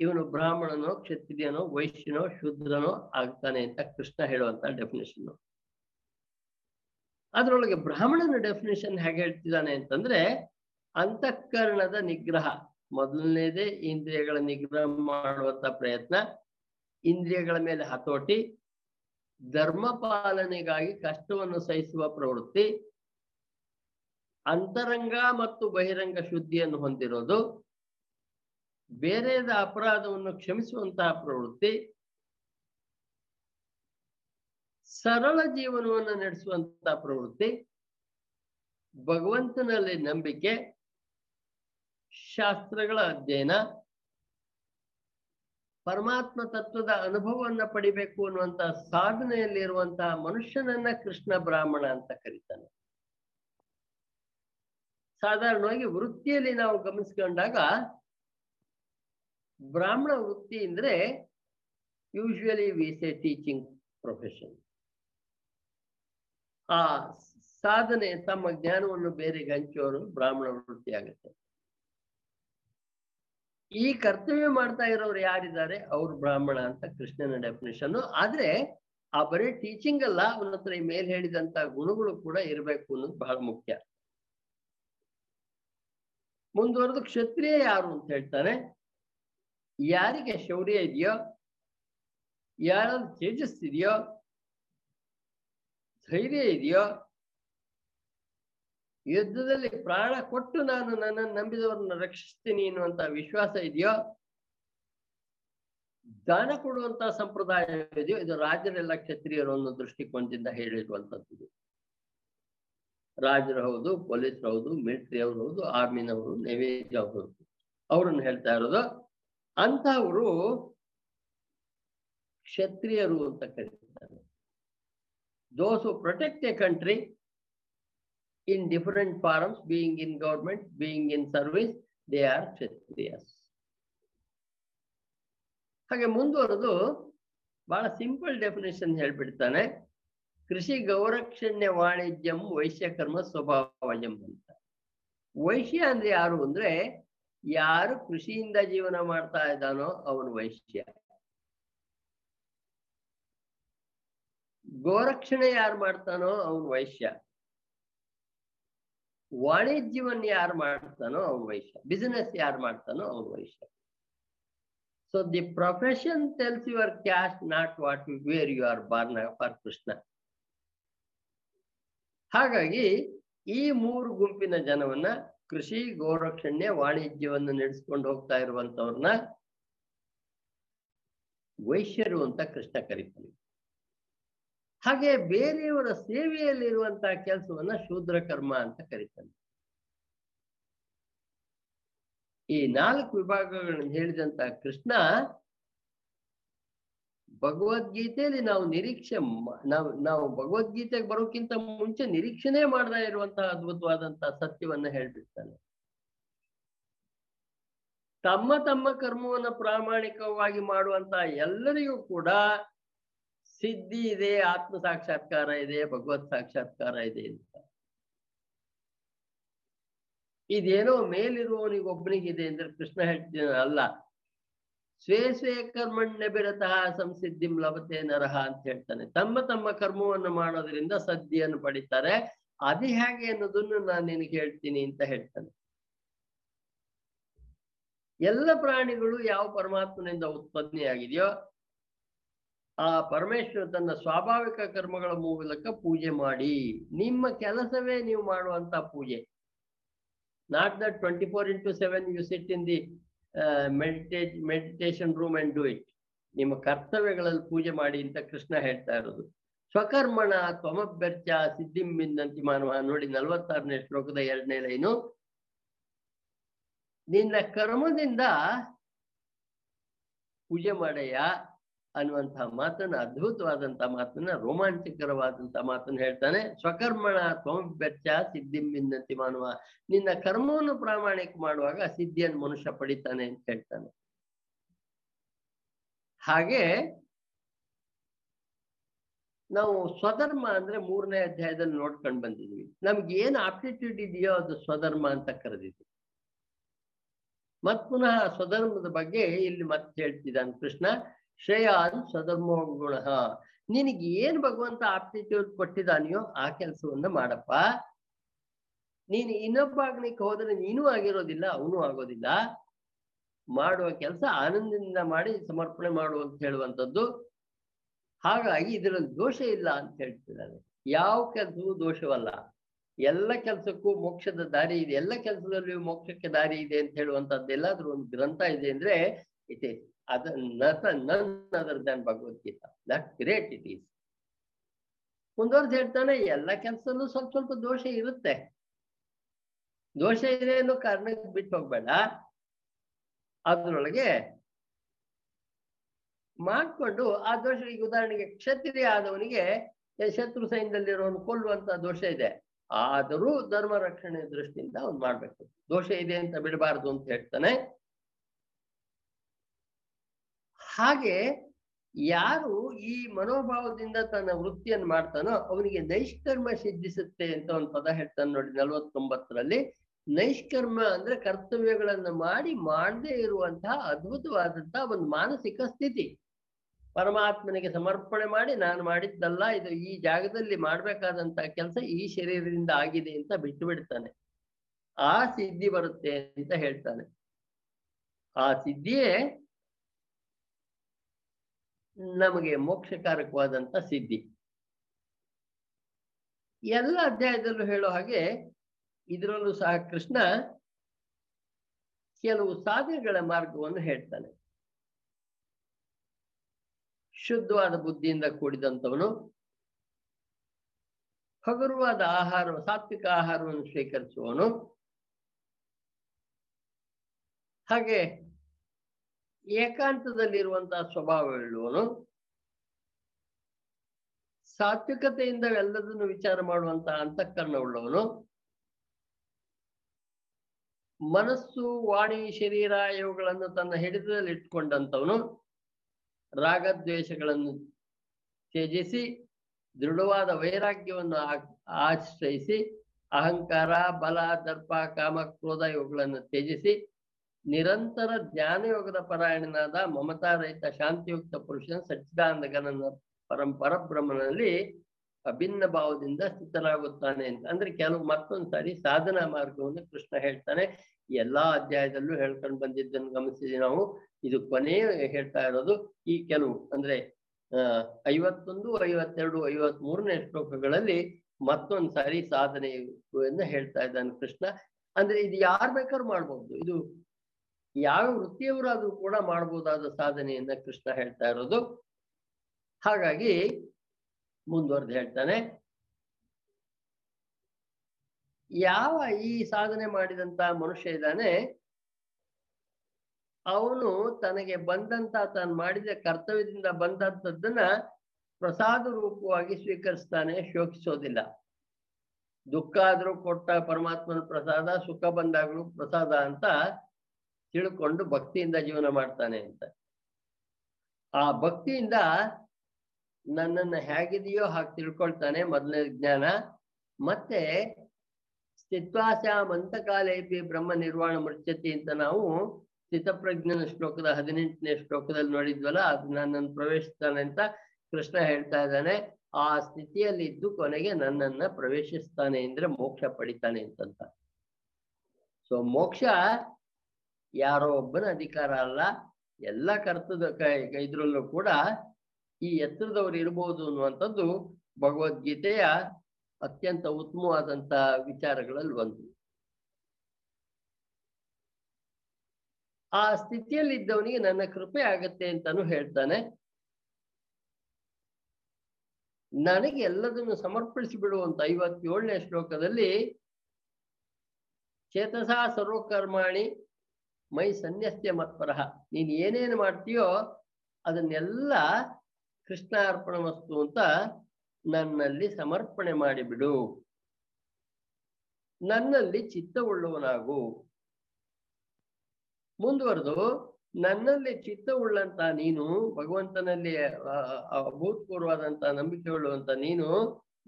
ಇವನು ಬ್ರಾಹ್ಮಣನೋ, ಕ್ಷತ್ರಿಯನೋ, ವೈಶ್ಯನೋ, ಶೂದ್ರನೋ ಆಗ್ತಾನೆ ಅಂತ ಕೃಷ್ಣ ಹೇಳುವಂತ ಡೆಫಿನೇಷನ್ ಅದರೊಳಗೆ ಬ್ರಾಹ್ಮಣನ ಡೆಫಿನೇಷನ್ ಹೇಗೆ ಹೇಳ್ತಿದ್ದಾನೆ ಅಂತಂದ್ರೆ ಅಂತಃಕರಣದ ನಿಗ್ರಹ. ಮೊದಲನೇದೇ ಇಂದ್ರಿಯಗಳ ನಿಗ್ರಹ ಮಾಡುವಂತ ಪ್ರಯತ್ನ. ಇಂದ್ರಿಯಗಳ ಮೇಲೆ ಹತೋಟಿ. ಧರ್ಮ ಪಾಲನೆಗಾಗಿ ಕಷ್ಟವನ್ನು ಸಹಿಸುವ ಪ್ರವೃತ್ತಿ. ಅಂತರಂಗ ಮತ್ತು ಬಹಿರಂಗ ಶುದ್ಧಿಯನ್ನು ಹೊಂದಿರೋದು. ಬೇರೆಯದ ಅಪರಾಧವನ್ನು ಕ್ಷಮಿಸುವಂತಹ ಪ್ರವೃತ್ತಿ. ಸರಳ ಜೀವನವನ್ನು ನಡೆಸುವಂತಹ ಪ್ರವೃತ್ತಿ. ಭಗವಂತನಲ್ಲಿ ನಂಬಿಕೆ. ಶಾಸ್ತ್ರಗಳ ಅಧ್ಯಯನ. ಪರಮಾತ್ಮ ತತ್ವದ ಅನುಭವವನ್ನ ಪಡಿಬೇಕು ಅನ್ನುವಂತ ಸಾಧನೆಯಲ್ಲಿರುವಂತಹ ಮನುಷ್ಯನನ್ನ ಕೃಷ್ಣ ಬ್ರಾಹ್ಮಣ ಅಂತ ಕರೀತಾನೆ. ಸಾಧಾರಣವಾಗಿ ವೃತ್ತಿಯಲ್ಲಿ ನಾವು ಗಮನಿಸ್ಕೊಂಡಾಗ ಬ್ರಾಹ್ಮಣ ವೃತ್ತಿ ಅಂದ್ರೆ usually was a teaching profession ಆ ಸಾಧನೆ, ತಮ್ಮ ಜ್ಞಾನವನ್ನು ಬೇರೆಗೆ ಹಂಚುವವರು ಬ್ರಾಹ್ಮಣ ವೃತ್ತಿ ಆಗುತ್ತೆ. ಈ ಕರ್ತವ್ಯ ಮಾಡ್ತಾ ಇರೋರು ಯಾರಿದ್ದಾರೆ? ಅವ್ರು ಬ್ರಾಹ್ಮಣ ಅಂತ ಕೃಷ್ಣನ ಡೆಫಿನೇಷನ್ ಆದ್ರೆ ಆ ಬರೀ ಟೀಚಿಂಗ್ ಅಲ್ಲ, ಅವನ ಹತ್ರ ಈ ಮೇಲೆ ಹೇಳಿದಂತ ಗುಣಗಳು ಕೂಡ ಇರಬೇಕು ಅನ್ನೋದು ಬಹಳ ಮುಖ್ಯ. ಮುಂದುವರೆದು ಕ್ಷತ್ರಿಯ ಯಾರು ಅಂತ ಹೇಳ್ತಾನೆ ಯಾರಿಗೆ ಶೌರ್ಯ ಇದೆಯೋ, ಯಾರಲ್ಲಿ ತೇಜಸ್ಸಿದೆಯೋ ಧೈರ್ಯ ಇದೆಯೋ ಯುದ್ಧದಲ್ಲಿ ಪ್ರಾಣ ಕೊಟ್ಟು ನಾನು ನನ್ನನ್ನು ನಂಬಿದವರನ್ನ ರಕ್ಷಿಸ್ತೀನಿ ಅನ್ನುವಂತ ವಿಶ್ವಾಸ ಇದೆಯೋ? ದಾನ ಕೊಡುವಂತ ಸಂಪ್ರದಾಯ ಇದೆಯೋ? ಇದು ರಾಜರೆಲ್ಲ ಕ್ಷತ್ರಿಯರು ಅನ್ನೋ ದೃಷ್ಟಿಕೋನದಿಂದ ಹೇಳಿರುವಂತದ್ದು ರಾಜರು ಹೌದು, ಪೊಲೀಸರು ಹೌದು, ಮಿಲಿಟರಿ ಅವರು ಹೌದು, ಆರ್ಮಿನವರು, ನೈವೇದ್ಯ ಅವರು ಅವ್ರನ್ನ ಹೇಳ್ತಾ ಇರೋದು ಅಂತವರು ಕ್ಷತ್ರಿಯರು ಅಂತ ಕರೀತಾರೆ. Those protect a country in different forms, being in government, being in service, they are Kshatriyas ಹಾಗೆ ಮುಂದುವರೆದು ಬಹಳ ಸಿಂಪಲ್ ಡೆಫಿನೇಷನ್ ಹೇಳ್ಬಿಡ್ತಾನೆ. ಕೃಷಿ ಗೌರಕ್ಷಣ್ಯ ವಾಣಿಜ್ಯಂ ವೈಶ್ಯಕರ್ಮ ಸ್ವಭಾವಜಂ ಅಂತ. ವೈಶ್ಯ ಅಂದ್ರೆ ಯಾರು ಅಂದ್ರೆ ಯಾರು ಕೃಷಿಯಿಂದ ಜೀವನ ಮಾಡ್ತಾ ಇದ್ದಾನೋ ಅವನು ವೈಶ್ಯ. ಗೋರಕ್ಷಣೆ ಯಾರು ಮಾಡ್ತಾನೋ ಅವನು ವೈಶ್ಯ. ವಾಣಿಜ್ಯವನ್ನ ಯಾರು ಮಾಡ್ತಾನೋ ಅವನು ವೈಶ್ಯ ಬಿಸಿನೆಸ್ ಯಾರು ಮಾಡ್ತಾನೋ ಅವನು Vaishya. So the profession tells your caste not what you where you are born for Krishna ಹಾಗಾಗಿ, ಈ ಮೂರು ಗುಂಪಿನ ಜನವನ್ನ ಕೃಷಿ, ಗೋರಕ್ಷಣ್ಯ, ವಾಣಿಜ್ಯವನ್ನು ನಡೆಸ್ಕೊಂಡು ಹೋಗ್ತಾ ಇರುವಂತವ್ರನ್ನ ವೈಶ್ಯರು ಅಂತ ಕೃಷ್ಣ ಕರೀತಾನೆ. ಹಾಗೆ ಬೇರೆಯವರ ಸೇವೆಯಲ್ಲಿರುವಂತಹ ಕೆಲಸವನ್ನ ಶೂದ್ರ ಕರ್ಮ ಅಂತ ಕರೀತಾನೆ ಈ ನಾಲ್ಕು ವಿಭಾಗಗಳನ್ನು ಹೇಳಿದಂತ ಕೃಷ್ಣ, ಭಗವದ್ಗೀತೆಯಲ್ಲಿ ನಾವು ನಿರೀಕ್ಷೆ ನಾವು ನಾವು ಭಗವದ್ಗೀತೆಗೆ ಬರೋಕ್ಕಿಂತ ಮುಂಚೆ ನಿರೀಕ್ಷಣೆ ಮಾಡದೇ ಇರುವಂತಹ ಅದ್ಭುತವಾದಂತಹ ಸತ್ಯವನ್ನ ಹೇಳ್ಬಿಡ್ತಾನೆ. ತಮ್ಮ ತಮ್ಮ ಕರ್ಮವನ್ನು ಪ್ರಾಮಾಣಿಕವಾಗಿ ಮಾಡುವಂತಹ ಎಲ್ಲರಿಗೂ ಕೂಡ ಸಿದ್ಧಿ ಇದೆ, ಆತ್ಮ ಸಾಕ್ಷಾತ್ಕಾರ ಇದೆ, ಭಗವತ್ ಸಾಕ್ಷಾತ್ಕಾರ ಇದೆ ಅಂತ. ಇದೇನೋ ಮೇಲಿರುವವನಿಗೊಬ್ಬನಿಗಿದೆ ಅಂದ್ರೆ ಕೃಷ್ಣ ಹೇಳ್ತೀನಿ ಅಲ್ಲ. ಸ್ವೇ ಸ್ವೇ ಕರ್ಮಣ್ಯ ಬಿರತಃ ಸಂಸಿದ್ಧಿಂ ಲಭತೆ ನರಹ ಅಂತ ಹೇಳ್ತಾನೆ. ತಮ್ಮ ತಮ್ಮ ಕರ್ಮವನ್ನು ಮಾಡೋದ್ರಿಂದ ಸದ್ದಿಯನ್ನು ಪಡಿತಾರೆ. ಅದು ಹೇಗೆ ಅನ್ನೋದನ್ನು ನಾನು ನಿನಗೆ ಹೇಳ್ತೀನಿ ಅಂತ ಹೇಳ್ತಾನೆ. ಎಲ್ಲ ಪ್ರಾಣಿಗಳು ಯಾವ ಪರಮಾತ್ಮನಿಂದ ಉತ್ಪತ್ತಿ ಆಗಿದೆಯೋ ಆ ಪರಮೇಶ್ವರ ತನ್ನ ಸ್ವಾಭಾವಿಕ ಕರ್ಮಗಳ ಮೂಲಕ ಪೂಜೆ ಮಾಡಿ, ನಿಮ್ಮ ಕೆಲಸವೇ ನೀವು ಮಾಡುವಂತ ಪೂಜೆ. Not that twenty four into seven you sit in the meditate meditation room and do it ನಿಮ್ಮ ಕರ್ತವ್ಯಗಳಲ್ಲಿ ಪೂಜೆ ಮಾಡಿ ಅಂತ ಕೃಷ್ಣ ಹೇಳ್ತಾ ಇರೋದು. ಸ್ವಕರ್ಮಣ ತ್ವಮಭ್ಯರ್ಚ ಸಿದ್ಧಿಂಬಿಂದಂತಿ ಮಾನವ. ನೋಡಿ ನಲವತ್ತಾರನೇ ಶ್ಲೋಕದ ಎರಡನೇ ಲೈನು. ನಿನ್ನ ಕರ್ಮದಿಂದ ಪೂಜೆ ಮಾಡಯ್ಯ. ಅನ್ನುವಂತಹ ಮಾತನ್ನ ಅದ್ಭುತವಾದಂತಹ ಮಾತನ್ನ ರೋಮಾಂಚಕರವಾದಂತಹ ಮಾತನ್ನ ಹೇಳ್ತಾನೆ. ಸ್ವಕರ್ಮಣ ತ್ವಮಭ್ಯರ್ಚ ಸಿದ್ಧಿಂಬಿಂದಂತಿ ಮಾನವ. ನಿನ್ನ ಕರ್ಮವನ್ನು ಪ್ರಾಮಾಣಿಕ ಮಾಡುವಾಗ ಸಿದ್ಧಿಯನ್ನು ಮನುಷ್ಯ ಪಡಿತಾನೆ ಅಂತ ಹೇಳ್ತಾನೆ. ಹಾಗೆ ನಾವು ಸ್ವಧರ್ಮ ಅಂದ್ರೆ ಮೂರನೇ ಅಧ್ಯಾಯದಲ್ಲಿ ನೋಡ್ಕೊಂಡು ಬಂದಿದ್ವಿ ನಮ್ಗೆ ಏನು ಆಪ್ಟಿಟ್ಯೂಡ್ ಇದೆಯೋ ಅದು ಸ್ವಧರ್ಮ ಅಂತ ಕರೆದಿದ್ವಿ ಮತ್ ಪುನಃ ಸ್ವಧರ್ಮದ ಬಗ್ಗೆ ಇಲ್ಲಿ ಮತ್ತೆ ಹೇಳ್ತಿದ್ದಾನೆ ಕೃಷ್ಣ. ಶ್ರೇಯಾನ್ ಸದರ್ಮೋ ಗುಣ ನಿನಗೆ ಏನ್ ಭಗವಂತ ಆಪ್ಟಿಟ್ಯೂಡ್ ಕೊಟ್ಟಿದ್ದಾನೆಯೋ ಆ ಕೆಲಸವನ್ನ ಮಾಡಪ್ಪ. ನೀನು ಇನ್ನೊಬ್ಬ ಆಗ್ಲಿಕ್ಕೆ ಹೋದ್ರೆ ನೀನು ಆಗಿರೋದಿಲ್ಲ, ಅವನು ಆಗೋದಿಲ್ಲ. ಮಾಡುವ ಕೆಲಸ ಆನಂದದಿಂದ ಮಾಡಿ ಸಮರ್ಪಣೆ ಮಾಡು ಅಂತ ಹೇಳುವಂಥದ್ದು. ಹಾಗಾಗಿ ಇದರಲ್ಲಿ ದೋಷ ಇಲ್ಲ ಅಂತ ಹೇಳ್ತಿದ್ದಾರೆ ಯಾವ ಕೆಲಸವೂ ದೋಷವಲ್ಲ. ಎಲ್ಲ ಕೆಲಸಕ್ಕೂ ಮೋಕ್ಷದ ದಾರಿ ಇದೆ. ಎಲ್ಲ ಕೆಲಸದಲ್ಲಿಯೂ ಮೋಕ್ಷಕ್ಕೆ ದಾರಿ ಇದೆ ಅಂತ ಎಲ್ಲಾದ್ರೂ ಒಂದು ಗ್ರಂಥ ಇದೆ ಅಂದ್ರೆ it is none other other than Bhagavad Gita. That great it is ಮುಂದುವರೆದು ಹೇಳ್ತಾನೆ, ಎಲ್ಲ ಕೆಲಸದಲ್ಲೂ ಸ್ವಲ್ಪ ಸ್ವಲ್ಪ ದೋಷ ಇರುತ್ತೆ. ದೋಷ ಇದೆ ಅನ್ನೋ ಕಾರಣಕ್ಕೆ ಬಿಟ್ಟು ಹೋಗ್ಬೇಡ. ಅದ್ರೊಳಗೆ ಮಾಡ್ಕೊಂಡು ಆ ದೋಷ ಈಗ ಉದಾಹರಣೆಗೆ ಕ್ಷತ್ರಿಯ ಆದವನಿಗೆ ಶತ್ರು ಸೈನ್ಯದಲ್ಲಿರೋನು ಕೊಲ್ಲುವಂತ ದೋಷ ಇದೆ. ಆದರೂ ಧರ್ಮ ರಕ್ಷಣೆ ದೃಷ್ಟಿಯಿಂದ ಅವ್ನು ಮಾಡ್ಬೇಕು. ದೋಷ ಇದೆ ಅಂತ ಬಿಡಬಾರ್ದು ಅಂತ ಹೇಳ್ತಾನೆ. ಹಾಗೆ ಯಾರು ಈ ಮನೋಭಾವದಿಂದ ತನ್ನ ವೃತ್ತಿಯನ್ನು ಮಾಡ್ತಾನೋ ಅವನಿಗೆ ನೈಷ್ಕರ್ಮ ಸಿದ್ಧಿಸುತ್ತೆ ಅಂತ ಒಂದು ಪದ ಹೇಳ್ತಾನೆ ನೋಡಿ ನಲವತ್ತೊಂಬತ್ತರಲ್ಲಿ. ನೈಷ್ಕರ್ಮ ಅಂದ್ರೆ ಕರ್ತವ್ಯಗಳನ್ನ ಮಾಡಿ ಮಾಡದೇ ಇರುವಂತಹ ಅದ್ಭುತವಾದಂತಹ ಒಂದು ಮಾನಸಿಕ ಸ್ಥಿತಿ. ಪರಮಾತ್ಮನಿಗೆ ಸಮರ್ಪಣೆ ಮಾಡಿ ನಾನು ಮಾಡಿದ್ದಲ್ಲ, ಇದು ಈ ಜಾಗದಲ್ಲಿ ಮಾಡ್ಬೇಕಾದಂತಹ ಕೆಲಸ ಈ ಶರೀರದಿಂದ ಆಗಿದೆ ಅಂತ ಬಿಟ್ಟು ಬಿಡ್ತಾನೆ. ಆ ಸಿದ್ಧಿ ಬರುತ್ತೆ ಅಂತ ಹೇಳ್ತಾನೆ. ಆ ಸಿದ್ಧಿಯೇ ನಮಗೆ ಮೋಕ್ಷಕಾರಕವಾದಂಥ ಸಿದ್ಧಿ. ಎಲ್ಲ ಅಧ್ಯಾಯದಲ್ಲೂ ಹೇಳೋ ಹಾಗೆ, ಇದರಲ್ಲೂ ಸಹ ಕೃಷ್ಣ ಕೆಲವು ಸಾಧನೆಗಳ ಮಾರ್ಗವನ್ನು ಹೇಳ್ತಾನೆ. ಶುದ್ಧವಾದ ಬುದ್ಧಿಯಿಂದ ಕೂಡಿದಂಥವನು, ಹಗುರವಾದ ಆಹಾರ ಸಾತ್ವಿಕ ಆಹಾರವನ್ನು ಸ್ವೀಕರಿಸುವವನು. ಹಾಗೆ ಏಕಾಂತದಲ್ಲಿರುವಂತಹ ಸ್ವಭಾವವುಳ್ಳವನು ಸಾತ್ವಿಕತೆಯಿಂದ ಎಲ್ಲದನ್ನು ವಿಚಾರ ಮಾಡುವಂತಹ ಅಂತಃಕರಣ ಉಳ್ಳವನು ಮನಸ್ಸು, ವಾಣಿ, ಶರೀರ ಇವುಗಳನ್ನು ತನ್ನ ಹಿಡಿತದಲ್ಲಿ ಇಟ್ಕೊಂಡಂಥವನು ರಾಗದ್ವೇಷಗಳನ್ನು ತ್ಯಜಿಸಿ, ದೃಢವಾದ ವೈರಾಗ್ಯವನ್ನು ಆಶ್ರಯಿಸಿ, ಅಹಂಕಾರ, ಬಲ, ದರ್ಪ, ಕಾಮ, ಕ್ರೋಧ ಇವುಗಳನ್ನು ತ್ಯಜಿಸಿ ನಿರಂತರ ಜ್ಞಾನಯೋಗದ ಪರಾಯಣನಾದ ಮಮತಾರಹಿತ ಶಾಂತಿಯುಕ್ತ ಪುರುಷನ ಸಚ್ಚಿದಾನಂದಗನ ಪರಂ ಪರಬ್ರಹ್ಮನಲ್ಲಿ ಅಭಿನ್ನ ಭಾವದಿಂದ ಸ್ಥಿತರಾಗುತ್ತಾನೆ ಅಂತ. ಅಂದ್ರೆ ಕೆಲವು ಮತ್ತೊಂದು ಸಾರಿ ಸಾಧನಾ ಮಾರ್ಗವನ್ನು ಕೃಷ್ಣ ಹೇಳ್ತಾನೆ. ಎಲ್ಲಾ ಅಧ್ಯಾಯದಲ್ಲೂ ಹೇಳ್ಕೊಂಡು ಬಂದಿದ್ದನ್ನು ಗಮನಿಸಿದ್ವಿ ನಾವು. ಇದು ಕೊನೆಯ ಹೇಳ್ತಾ ಇರೋದು. ಈ ಕೆಲವು ಅಂದ್ರೆ ಅಹ್ ಐವತ್ತೊಂದು, ಐವತ್ತೆರಡು ಐವತ್ ಮೂರನೇ ಶ್ಲೋಕಗಳಲ್ಲಿ ಮತ್ತೊಂದು ಸಾರಿ ಸಾಧನೆಯನ್ನು ಹೇಳ್ತಾ ಇದ್ದಾನೆ ಕೃಷ್ಣ. ಅಂದ್ರೆ ಇದು ಯಾರು ಬೇಕಾದ್ರೂ ಮಾಡ್ಬಹುದು ಇದು ಯಾವ ವೃತ್ತಿಯವರಾದ್ರೂ ಕೂಡ ಮಾಡಬಹುದಾದ ಸಾಧನೆಯನ್ನ ಕೃಷ್ಣ ಹೇಳ್ತಾ ಇರೋದು. ಹಾಗಾಗಿ ಮುಂದುವರೆದು ಹೇಳ್ತಾನೆ. ಯಾವ ಈ ಸಾಧನೆ ಮಾಡಿದಂತ ಮನುಷ್ಯ ಇದ್ದಾನೆ, ಅವನು ತನಗೆ ಬಂದಂತ, ತಾನು ಮಾಡಿದ ಕರ್ತವ್ಯದಿಂದ ಬಂದಂಥದ್ದನ್ನ ಪ್ರಸಾದ ರೂಪವಾಗಿ ಸ್ವೀಕರಿಸ್ತಾನೆ, ಶೋಕಿಸೋದಿಲ್ಲ. ದುಃಖ ಆದ್ರೂ ಕೊಟ್ಟ ಪರಮಾತ್ಮನ ಪ್ರಸಾದ, ಸುಖ ಬಂದಾಗಲೂ ಪ್ರಸಾದ ಅಂತ ತಿಳ್ಕೊಂಡು ಭಕ್ತಿಯಿಂದ ಜೀವನ ಮಾಡ್ತಾನೆ ಅಂತ. ಆ ಭಕ್ತಿಯಿಂದ ನನ್ನನ್ನು ಹೇಗಿದೆಯೋ ಹಾಗೆ ತಿಳ್ಕೊಳ್ತಾನೆ ಮೊದಲನೇ ಜ್ಞಾನ. ಮತ್ತೆ ಸ್ಥಿತ್ವಾಸ ಮಂತಕಾಲೇಪಿ ಬ್ರಹ್ಮ ನಿರ್ವಾಣ ಮೃತ್ಯತಿ ಅಂತ ನಾವು ಸ್ಥಿತಪ್ರಜ್ಞನ ಶ್ಲೋಕದ ಹದಿನೆಂಟನೇ ಶ್ಲೋಕದಲ್ಲಿ ನೋಡಿದ್ವಲ್ಲ, ಅದು ನನ್ನನ್ನು ಪ್ರವೇಶಿಸ್ತಾನೆ ಅಂತ ಕೃಷ್ಣ ಹೇಳ್ತಾ ಇದ್ದಾನೆ. ಆ ಸ್ಥಿತಿಯಲ್ಲಿ ಇದ್ದು ಕೊನೆಗೆ ನನ್ನನ್ನ ಪ್ರವೇಶಿಸ್ತಾನೆ ಅಂದ್ರೆ ಮೋಕ್ಷ ಪಡಿತಾನೆ ಅಂತಂತ. ಸೊ ಮೋಕ್ಷ ಯಾರೋ ಒಬ್ಬನ ಅಧಿಕಾರ ಅಲ್ಲ, ಎಲ್ಲ ಕರ್ತದ ಇದ್ರಲ್ಲೂ ಕೂಡ ಈ ಎತ್ತರದವರು ಇರಬಹುದು ಅನ್ನುವಂಥದ್ದು ಭಗವದ್ಗೀತೆಯ ಅತ್ಯಂತ ಉತ್ತಮವಾದಂತ ವಿಚಾರಗಳಲ್ಲಿ ಒಂದು. ಆ ಸ್ಥಿತಿಯಲ್ಲಿ ಇದ್ದವನಿಗೆ ನನ್ನ ಕೃಪೆ ಆಗತ್ತೆ ಅಂತಾನು ಹೇಳ್ತಾನೆ. ನನಗೆ ಎಲ್ಲದನ್ನು ಸಮರ್ಪಿಸಿ ಬಿಡುವಂತ ಐವತ್ತೇಳನೇ ಶ್ಲೋಕದಲ್ಲಿ, ಚೇತಸಾ ಸರ್ವಕರ್ಮಾಣಿ ಮೈ ಸನ್ಯಸ್ಯ ಮತ್ಪರಃ ನೀನ್ ಏನೇನು ಮಾಡ್ತೀಯೋ ಅದನ್ನೆಲ್ಲ ಕೃಷ್ಣಾರ್ಪಣ ವಸ್ತು ಅಂತ ನನ್ನಲ್ಲಿ ಸಮರ್ಪಣೆ ಮಾಡಿಬಿಡು. ನನ್ನಲ್ಲಿ ಚಿತ್ತವುಳ್ಳವನಾಗು. ಮುಂದುವರೆದು, ನನ್ನಲ್ಲಿ ಚಿತ್ತವುಳ್ಳಂತ ನೀನು, ಭಗವಂತನಲ್ಲಿ ಅಭೂತಪೂರ್ವವಾದಂತ ನಂಬಿಕೆ ಉಳ್ಳುವಂತ ನೀನು,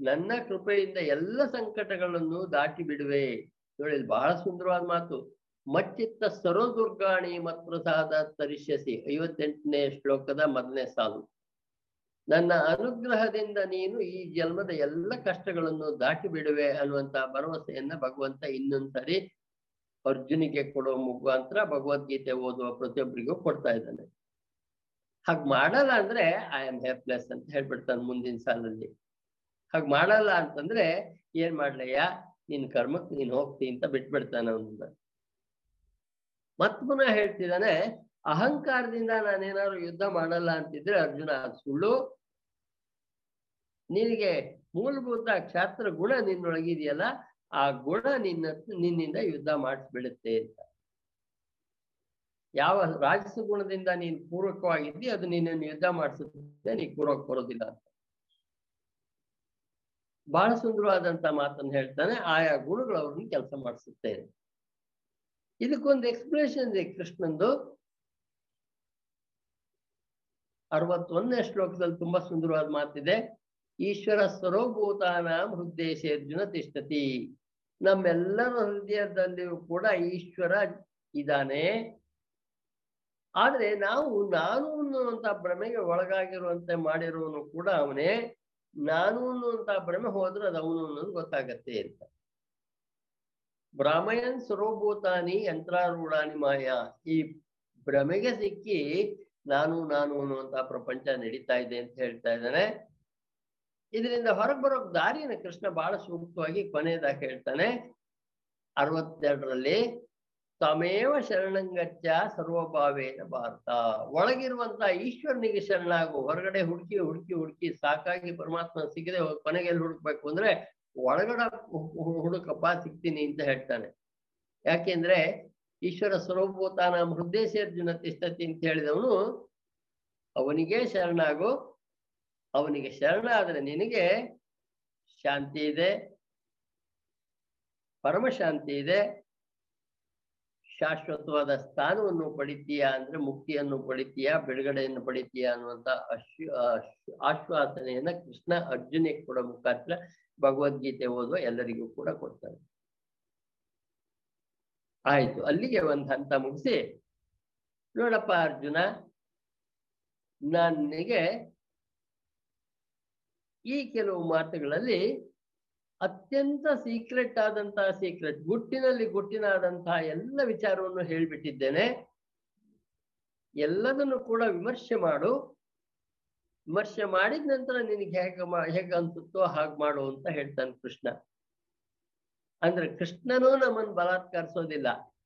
ನನ್ನ ಕೃಪೆಯಿಂದ ಎಲ್ಲ ಸಂಕಟಗಳನ್ನು ದಾಟಿ ಬಿಡುವೆ. ನೋಡಿ ಬಹಳ ಸುಂದರವಾದ ಮಾತು. ಮಚ್ಚಿತ್ತ ಸರ್ವದುರ್ಗಾಣಿ ಮತ್ಪ್ರಸಾದ ತರಿಷ್ಯಸಿ. ಐವತ್ತೆಂಟನೇ ಶ್ಲೋಕದ ಮೊದಲನೇ ಸಾಲು. ನನ್ನ ಅನುಗ್ರಹದಿಂದ ನೀನು ಈ ಜನ್ಮದ ಎಲ್ಲ ಕಷ್ಟಗಳನ್ನು ದಾಟಿ ಬಿಡುವೆ ಅನ್ನುವಂತ ಭರವಸೆಯನ್ನ ಭಗವಂತ ಇನ್ನೊಂದ್ಸರಿ ಅರ್ಜುನಿಗೆ ಕೊಡುವ ಮುಖಾಂತರ ಭಗವದ್ಗೀತೆ ಓದುವ ಪ್ರತಿಯೊಬ್ಬರಿಗೂ ಕೊಡ್ತಾ ಇದ್ದಾನೆ. ಹಾಗ್ ಮಾಡಲ್ಲ ಅಂದ್ರೆ ಐ ಆಮ್ ಹೆಲ್ಪ್ಲೆಸ್ ಅಂತ ಹೇಳ್ಬಿಡ್ತಾನೆ ಮುಂದಿನ ಸಾಲಲ್ಲಿ. ಹಾಗ್ ಮಾಡಲ್ಲ ಅಂತಂದ್ರೆ ಏನ್ ಮಾಡ್ಲಯ್ಯ? ನಿನ್ ಕರ್ಮಕ್ ನೀನ್ ಹೋಗ್ತಿ ಅಂತ ಬಿಟ್ಬಿಡ್ತಾನೆ ಮತ್ ಪುನಃ ಹೇಳ್ತಿದ್ದಾನೆ, ಅಹಂಕಾರದಿಂದ ನಾನೇನಾದ್ರು ಯುದ್ಧ ಮಾಡಲ್ಲ ಅಂತಿದ್ರೆ ಅರ್ಜುನ ಸುಳ್ಳು. ನಿನಗೆ ಮೂಲಭೂತ ಕ್ಷಾತ್ರ ಗುಣ ನಿನ್ನೊಳಗಿದೆಯಲ್ಲ, ಆ ಗುಣ ನಿನ್ನ, ನಿನ್ನಿಂದ ಯುದ್ಧ ಮಾಡಿಸ್ಬಿಡುತ್ತೆ ಅಂತ. ಯಾವ ರಾಜಸ ಗುಣದಿಂದ ನೀನ್ ಪೂರ್ವಕವಾಗಿದ್ದಿ ಅದು ನಿನ್ನನ್ನು ಯುದ್ಧ ಮಾಡಿಸುತ್ತೆ, ನೀ ಪೂರ್ವಕ್ ಬರೋದಿಲ್ಲ ಅಂತ. ಬಹಳ ಸುಂದರವಾದಂತ ಮಾತನ್ನು ಹೇಳ್ತಾನೆ, ಆಯಾ ಗುಣಗಳು ಅವ್ರನ್ನ ಕೆಲಸ ಮಾಡಿಸುತ್ತೆ ಇದಕ್ಕೊಂದು ಎಕ್ಸ್ಪ್ಲನೇಷನ್ ಇದೆ ಕೃಷ್ಣಂದು ಅರವತ್ತೊಂದನೇ ಶ್ಲೋಕದಲ್ಲಿ ತುಂಬಾ ಸುಂದರವಾದ ಮಾತಿದೆ ಈಶ್ವರ ಸ್ವರೋಭೂತಾನಾಂ ಹೃದಯ ಅರ್ಜುನ ತಿಷ್ಟತಿ ನಮ್ಮೆಲ್ಲರ ಹೃದಯದಲ್ಲಿಯೂ ಕೂಡ ಈಶ್ವರ ಇದ್ದಾನೆ ಆದ್ರೆ ನಾವು ನಾನು ಅನ್ನುವಂತ ಭ್ರಮೆಗೆ ಒಳಗಾಗಿರುವಂತೆ ಮಾಡಿರುವನು ಕೂಡ ಅವನೇ ನಾನು ಅನ್ನುವಂತ ಭ್ರಮೆ ಹೋದ್ರೆ ಅದು ಅವನು ಅನ್ನೋದು ಗೊತ್ತಾಗತ್ತೆ ಅಂತ ಬ್ರಾಹ್ಮಯನ್ ಸ್ವರೂಭೂತಾನಿ ಯಂತ್ರಾರೂಢಾನಿ ಮಾಯಾ. ಈ ಭ್ರಮೆಗೆ ಸಿಕ್ಕಿ ನಾನು ನಾನು ಅನ್ನುವಂತಹ ಪ್ರಪಂಚ ನಡೀತಾ ಇದೆ ಅಂತ ಹೇಳ್ತಾ ಇದ್ದಾನೆ. ಇದರಿಂದ ಹೊರಗೆ ಬರೋಕ್ ದಾರಿನ ಕೃಷ್ಣ ಬಹಳ ಸೂಕ್ತವಾಗಿ ಕೊನೆಯದಾಗಿ ಹೇಳ್ತಾನೆ. ಅರವತ್ತೆರಡರಲ್ಲಿ, ತಮೇವ ಶರಣಂಗತ್ಯ ಸರ್ವಭಾವೇನ ಭಾರತ. ಒಳಗಿರುವಂತ ಈಶ್ವರನಿಗೆ ಶರಣಾಗು. ಹೊರಗಡೆ ಹುಡುಕಿ ಹುಡುಕಿ ಹುಡುಕಿ ಸಾಕಾಗಿ ಪರಮಾತ್ಮ ಸಿಗದೆ ಕೊನೆಗೆ ಹುಡುಕ್ಬೇಕು ಅಂದ್ರೆ ಒಳಗಡೆ ಹುಡುಕಪ್ಪ, ಸಿಗ್ತೀನಿ ಅಂತ ಹೇಳ್ತಾನೆ. ಯಾಕೆಂದ್ರೆ ಈಶ್ವರ ಸ್ವರೂಪತಾನ ಹೃದಯ ಸೇರ್ಜುನ ತಿಷ್ಟತಿ ಅಂತ ಹೇಳಿದವನು, ಅವನಿಗೆ ಶರಣಾಗು, ಅವನಿಗೆ ಶರಣ ಆದರೆ ನಿನಗೆ ಶಾಂತಿ ಇದೆ ಪರಮಶಾಂತಿ ಇದೆ, ಶಾಶ್ವತವಾದ ಸ್ಥಾನವನ್ನು ಪಡಿತೀಯಾ ಅಂದ್ರೆ ಮುಕ್ತಿಯನ್ನು ಪಡಿತೀಯಾ, ಬಿಡುಗಡೆಯನ್ನು ಪಡಿತೀಯಾ ಅನ್ನುವಂತ ಅಶ್ವ, ಆಶ್ವಾಸನೆಯನ್ನ ಕೃಷ್ಣ ಅರ್ಜುನಿಗೆ ಕೊಡೋ ಮುಖಾಂತರ ಭಗವದ್ಗೀತೆ ಓದುವ ಎಲ್ಲರಿಗೂ ಕೂಡ ಕೊಡ್ತಾರೆ. ಆಯ್ತು, ಅಲ್ಲಿಗೆ ಒಂದು ಹಂತ ಮುಗಿಸಿ, ನೋಡಪ್ಪ ಅರ್ಜುನ, ನನಗೆ ಈ ಕೆಲವು ಮಾತುಗಳಲ್ಲಿ ಅತ್ಯಂತ ಸೀಕ್ರೆಟ್ ಆದಂತಹ ಸೀಕ್ರೆಟ್ ಗುಟ್ಟಿನಲ್ಲಿ ಗುಟ್ಟಿನಾದಂತಹ ಎಲ್ಲ ವಿಚಾರವನ್ನು ಹೇಳಿಬಿಟ್ಟಿದ್ದೇನೆ. ಎಲ್ಲದನ್ನು ಕೂಡ ವಿಮರ್ಶೆ ಮಾಡು. ವಿಮರ್ಶೆ ಮಾಡಿದ ನಂತರ ನಿನಗೆ ಹೇಗೆ ಹೇಗೆ ಅನ್ಸುತ್ತೋ ಹಾಗೆ ಮಾಡು ಅಂತ ಹೇಳ್ತಾನೆ ಕೃಷ್ಣ. ಅಂದ್ರೆ ಕೃಷ್ಣನೂ ನಮ್ಮನ್ನು ಬಲಾತ್ಕರಿಸೋದಿಲ್ಲ.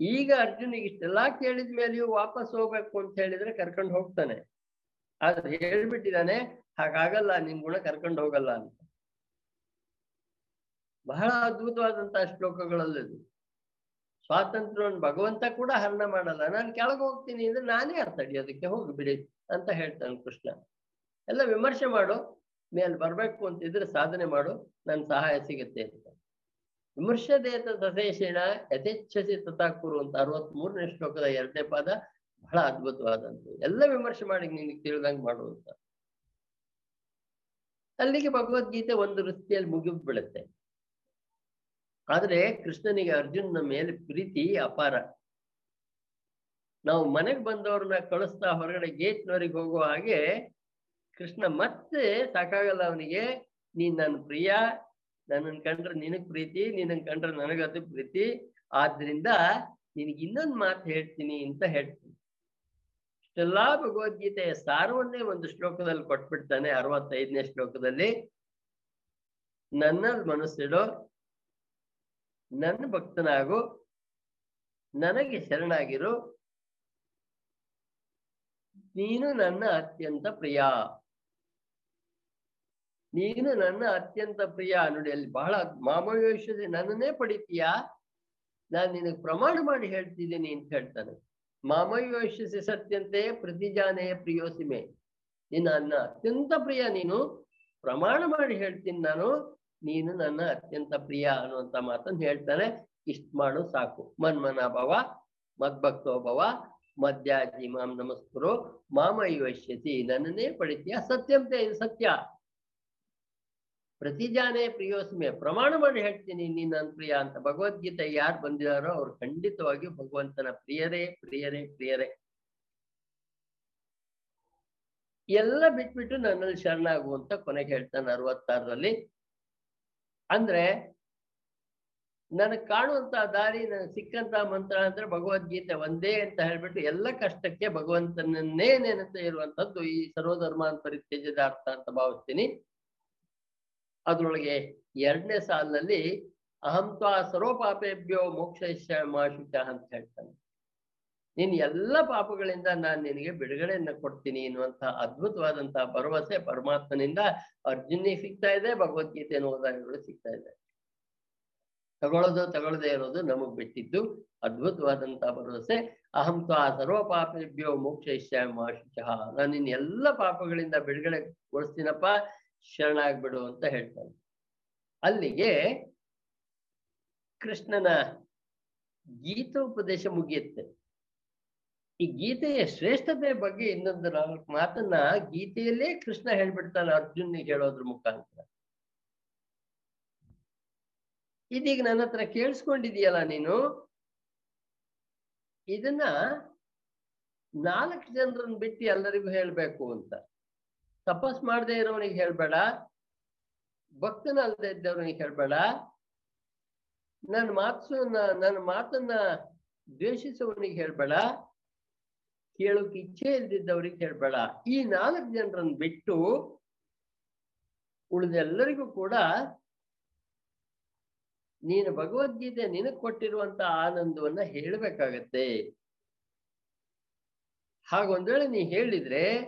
ಈಗ ಅರ್ಜುನಿಗೆ ಇಷ್ಟೆಲ್ಲಾ ಕೇಳಿದ ಮೇಲೆಯೂ ವಾಪಸ್ ಹೋಗ್ಬೇಕು ಅಂತ ಹೇಳಿದ್ರೆ ಕರ್ಕೊಂಡು ಹೋಗ್ತಾನೆ. ಆದ್ರೆ ಹೇಳ್ಬಿಟ್ಟಿದ್ದಾನೆ, ಹಾಗಾಗಲ್ಲ, ನಿನ್ ಗುಣ ಕರ್ಕೊಂಡು ಹೋಗಲ್ಲ ಅಂತ. ಬಹಳ ಅದ್ಭುತವಾದಂತಹ ಶ್ಲೋಕಗಳಲ್ಲದು ಸ್ವಾತಂತ್ರ್ಯವನ್ನು ಭಗವಂತ ಕೂಡ ಹರಣ ಮಾಡಲ್ಲ. ನಾನು ಕೆಳಗೆ ಹೋಗ್ತೀನಿ ಅಂದ್ರೆ ನಾನೇ ಅರ್ಥ ಅದಕ್ಕೆ ಹೋಗಿ ಬಿಡಿ. ಅಂತ ಹೇಳ್ತಾನೆ ಕೃಷ್ಣ. ಎಲ್ಲ ವಿಮರ್ಶೆ ಮಾಡು ಮೇಲ್ ಬರ್ಬೇಕು ಅಂತಿದ್ರೆ ಸಾಧನೆ ಮಾಡು, ನನ್ ಸಹಾಯ ಸಿಗುತ್ತೆ ಅಂತ. ವಿಮರ್ಶದೇತ ಸದೇಶಿಣ ಯಥೇಚ್ಛಸಿ ತಥಾಕುರು ಅಂತ ಅರವತ್ ಮೂರನೇ ಶ್ಲೋಕದ ಎರಡನೇ ಪಾದ ಬಹಳ ಅದ್ಭುತವಾದಂತೆ ಎಲ್ಲ ವಿಮರ್ಶೆ ಮಾಡಿ ನಿನಗೆ ತಿಳಿದಂಗೆ ಮಾಡು ಅಂತ. ಅಲ್ಲಿಗೆ ಭಗವದ್ಗೀತೆ ಒಂದು ವೃತ್ತಿಯಲ್ಲಿ ಮುಗಿದು ಬೀಳುತ್ತೆ ಆದ್ರೆ ಕೃಷ್ಣನಿಗೆ ಅರ್ಜುನ ಮೇಲೆ ಪ್ರೀತಿ ಅಪಾರ. ನಾವು ಮನೆಗೆ ಬಂದವ್ರನ್ನ ಕಳಿಸ್ತಾ ಹೊರಗಡೆ ಗೇಟ್ನವರಿಗೆ ಹೋಗುವ ಹಾಗೆ ಕೃಷ್ಣ ಮತ್ತೆ ಸಾಕಾಗಲ್ಲ ಅವನಿಗೆ, ನೀನ್ ನನ್ನ ಪ್ರಿಯ, ನನ್ನನ್ ಕಂಡ್ರೆ ನಿನಗ್ ಪ್ರೀತಿ ನಿನ್ನ ಕಂಡ್ರೆ ನನಗದು ಪ್ರೀತಿ, ಆದ್ರಿಂದ ನಿನಗೆ ಇನ್ನೊಂದು ಮಾತು ಹೇಳ್ತೀನಿ ಅಂತ ಹೇಳ್ತೀನಿ. ಇಷ್ಟೆಲ್ಲಾ ಭಗವದ್ಗೀತೆಯ ಸಾರವನ್ನೇ ಒಂದು ಶ್ಲೋಕದಲ್ಲಿ ಕೊಟ್ಬಿಡ್ತಾನೆ, ಅರವತ್ತೈದನೇ ಶ್ಲೋಕದಲ್ಲಿ. ನನ್ನ ಮನಸ್ಸಿಡು ನನ್ನ ಭಕ್ತನಾಗು, ನನಗೆ ಶರಣಾಗಿರು ನೀನು ನನ್ನ ಅತ್ಯಂತ ಪ್ರಿಯ. ನೀನು ನನ್ನ ಅತ್ಯಂತ ಪ್ರಿಯ. ನೋಡಿ, ಅಲ್ಲಿ ಬಹಳ ಮಾಮವೇಶದೆ ನನ್ನನ್ನೇ ಪಡಿತೀಯಾ? ನಾನು ನಿನಗೆ ಪ್ರಮಾಣ ಮಾಡಿ ಹೇಳ್ತಿದ್ದೀನಿ ಅಂತ ಹೇಳ್ತಾನೆ. ಮಾಮಯೋಶಿಸಿ ಸತ್ಯಂತೆ, ಪ್ರತಿಜಾನೆಯ ಪ್ರಿಯೋಸಿಮೆ. ನೀನು ನನ್ನ ಅತ್ಯಂತ ಪ್ರಿಯ ನೀನು. ಪ್ರಮಾಣ ಮಾಡಿ ಹೇಳ್ತೀನಿ ನಾನು. ನೀನು ನನ್ನ ಅತ್ಯಂತ ಪ್ರಿಯ ಅನ್ನುವಂತ ಮಾತನ್ನು ಹೇಳ್ತಾನೆ. ಇಷ್ಟ ಮಾಡು, ಸಾಕು. ಮನ್ಮನ ಭವ ಮದ್ಭಕ್ತೋ ಭವ ಮಧ್ಯಾಜಿ ಮಾಂ ನಮಸ್ಕರೋ, ಮಾಮ ಯೋಷ್ಯತಿ, ನನ್ನನ್ನೇ ಪಡಿತೀಯ ಸತ್ಯಂತೆ ಇದು ಸತ್ಯ. ಪ್ರತಿಜಾನೆ ಪ್ರಿಯೋಸ್ಮೆ, ಪ್ರಮಾಣ ಮಾಡಿ ಹೇಳ್ತೀನಿ, ನೀನ್ ನನ್ನ ಪ್ರಿಯ ಅಂತ. ಭಗವದ್ಗೀತೆ ಯಾರು ಬಂದಿದಾರೋ ಅವ್ರು ಖಂಡಿತವಾಗಿ ಭಗವಂತನ ಪ್ರಿಯರೇ ಪ್ರಿಯರೇ ಪ್ರಿಯರೇ. ಎಲ್ಲ ಬಿಟ್ಬಿಟ್ಟು ನನ್ನಲ್ಲಿ ಶರಣಾಗುವಂತ ಕೊನೆಗೆ ಹೇಳ್ತಾನೆ ಅರವತ್ತಾರರಲ್ಲಿ. ಅಂದ್ರೆ ನನಗ್ ಕಾಣುವಂತ ದಾರಿ, ನನಗೆ ಸಿಕ್ಕಂತ ಮಂತ್ರ ಅಂದ್ರೆ ಭಗವದ್ಗೀತೆ ಒಂದೇ ಅಂತ ಹೇಳ್ಬಿಟ್ಟು ಎಲ್ಲ ಕಷ್ಟಕ್ಕೆ ಭಗವಂತನನ್ನೇ ನೆನೆತ ಇರುವಂತದ್ದು ಈ ಸರ್ವಧರ್ಮಾನ್ ಪರಿತ್ಯಜದ ಅರ್ಥ ಅಂತ ಭಾವಿಸ್ತೀನಿ. ಅದ್ರೊಳಗೆ ಎರಡನೇ ಸಾಲಿನಲ್ಲಿ ಅಹಂತ್ವಾ ಸರ್ವಪಾಪೇಭ್ಯೋ ಮೋಕ್ಷ ಮಾಶುಚ ಅಂತ ಹೇಳ್ತಾನೆ. ನಿನ್ ಎಲ್ಲ ಪಾಪಗಳಿಂದ ನಾನು ನಿನಗೆ ಬಿಡುಗಡೆಯನ್ನ ಕೊಡ್ತೀನಿ ಎನ್ನುವಂತಹ ಅದ್ಭುತವಾದಂತಹ ಭರವಸೆ ಪರಮಾತ್ಮನಿಂದ ಅರ್ಜುನಿಗೆ ಸಿಗ್ತಾ ಇದೆ ಭಗವದ್ಗೀತೆ ಓದಾಗಳು ಸಿಗ್ತಾ ಇದೆ. ತಗೊಳ್ಳೋದು, ತಗೊಳ್ಳದೆ ಇರೋದು ನಮಗ್ ಬಿಟ್ಟಿದ್ದು. ಅದ್ಭುತವಾದಂತಹ ಭರವಸೆ. ಅಹಂ ತ್ವಾ ಸರ್ವ ಪಾಪೇಭ್ಯೋ ಮೋಕ್ಷ ಮಾಶುಚ. ನಾನು ನಿನ್ನ ಎಲ್ಲ ಪಾಪಗಳಿಂದ ಬಿಡುಗಡೆಗೊಳಿಸ್ತೀನಪ್ಪ ಶರಣಾಗ್ಬಿಡು ಅಂತ ಹೇಳ್ತಾನೆ. ಅಲ್ಲಿಗೆ ಕೃಷ್ಣನ ಗೀತೋಪದೇಶ ಮುಗಿಯುತ್ತೆ. ಈ ಗೀತೆಯ ಶ್ರೇಷ್ಠತೆ ಬಗ್ಗೆ ಇನ್ನೊಂದು ನಾಲ್ಕು ಮಾತನ್ನ ಗೀತೆಯಲ್ಲೇ ಕೃಷ್ಣ ಹೇಳ್ಬಿಡ್ತಾನೆ ಅರ್ಜುನ್ ಹೇಳೋದ್ರ ಮುಖಾಂತರ. ಇದೀಗ ನನ್ನ ಹತ್ರ ಕೇಳಿಸ್ಕೊಂಡಿದೀಯಲ್ಲ ನೀನು? ಇದನ್ನ ನಾಲ್ಕು ಜನರನ್ನ ಬಿಟ್ಟು ಎಲ್ಲರಿಗೂ ಹೇಳ್ಬೇಕು ಅಂತ. ತಪಸ್ ಮಾಡದೇ ಇರೋವನಿಗೆ ಹೇಳ್ಬೇಡ. ಭಕ್ತನಲ್ಲದೆ ಇದ್ದವನಿಗೆ ಹೇಳ್ಬೇಡ. ನನ್ನ ಮಾತು ನನ್ನ ಮಾತನ್ನ ದ್ವೇಷಿಸುವವನಿಗೆ ಹೇಳ್ಬೇಡ. ಕೇಳೋಕೆ ಇಚ್ಛೆ ಇಲ್ದಿದ್ದವ್ರಿಗೆ ಹೇಳ್ಬೇಡ. ಈ ನಾಲ್ಕು ಜನರನ್ನ ಬಿಟ್ಟು ಉಳಿದೆಲ್ಲರಿಗೂ ಕೂಡ ನೀನು ಭಗವದ್ಗೀತೆ ನಿನಗ್ ಕೊಟ್ಟಿರುವಂತ ಆನಂದವನ್ನ ಹೇಳ್ಬೇಕಾಗತ್ತೆ. ಹಾಗೊಂದ್ ವೇಳೆ ನೀ ಹೇಳಿದ್ರೆ,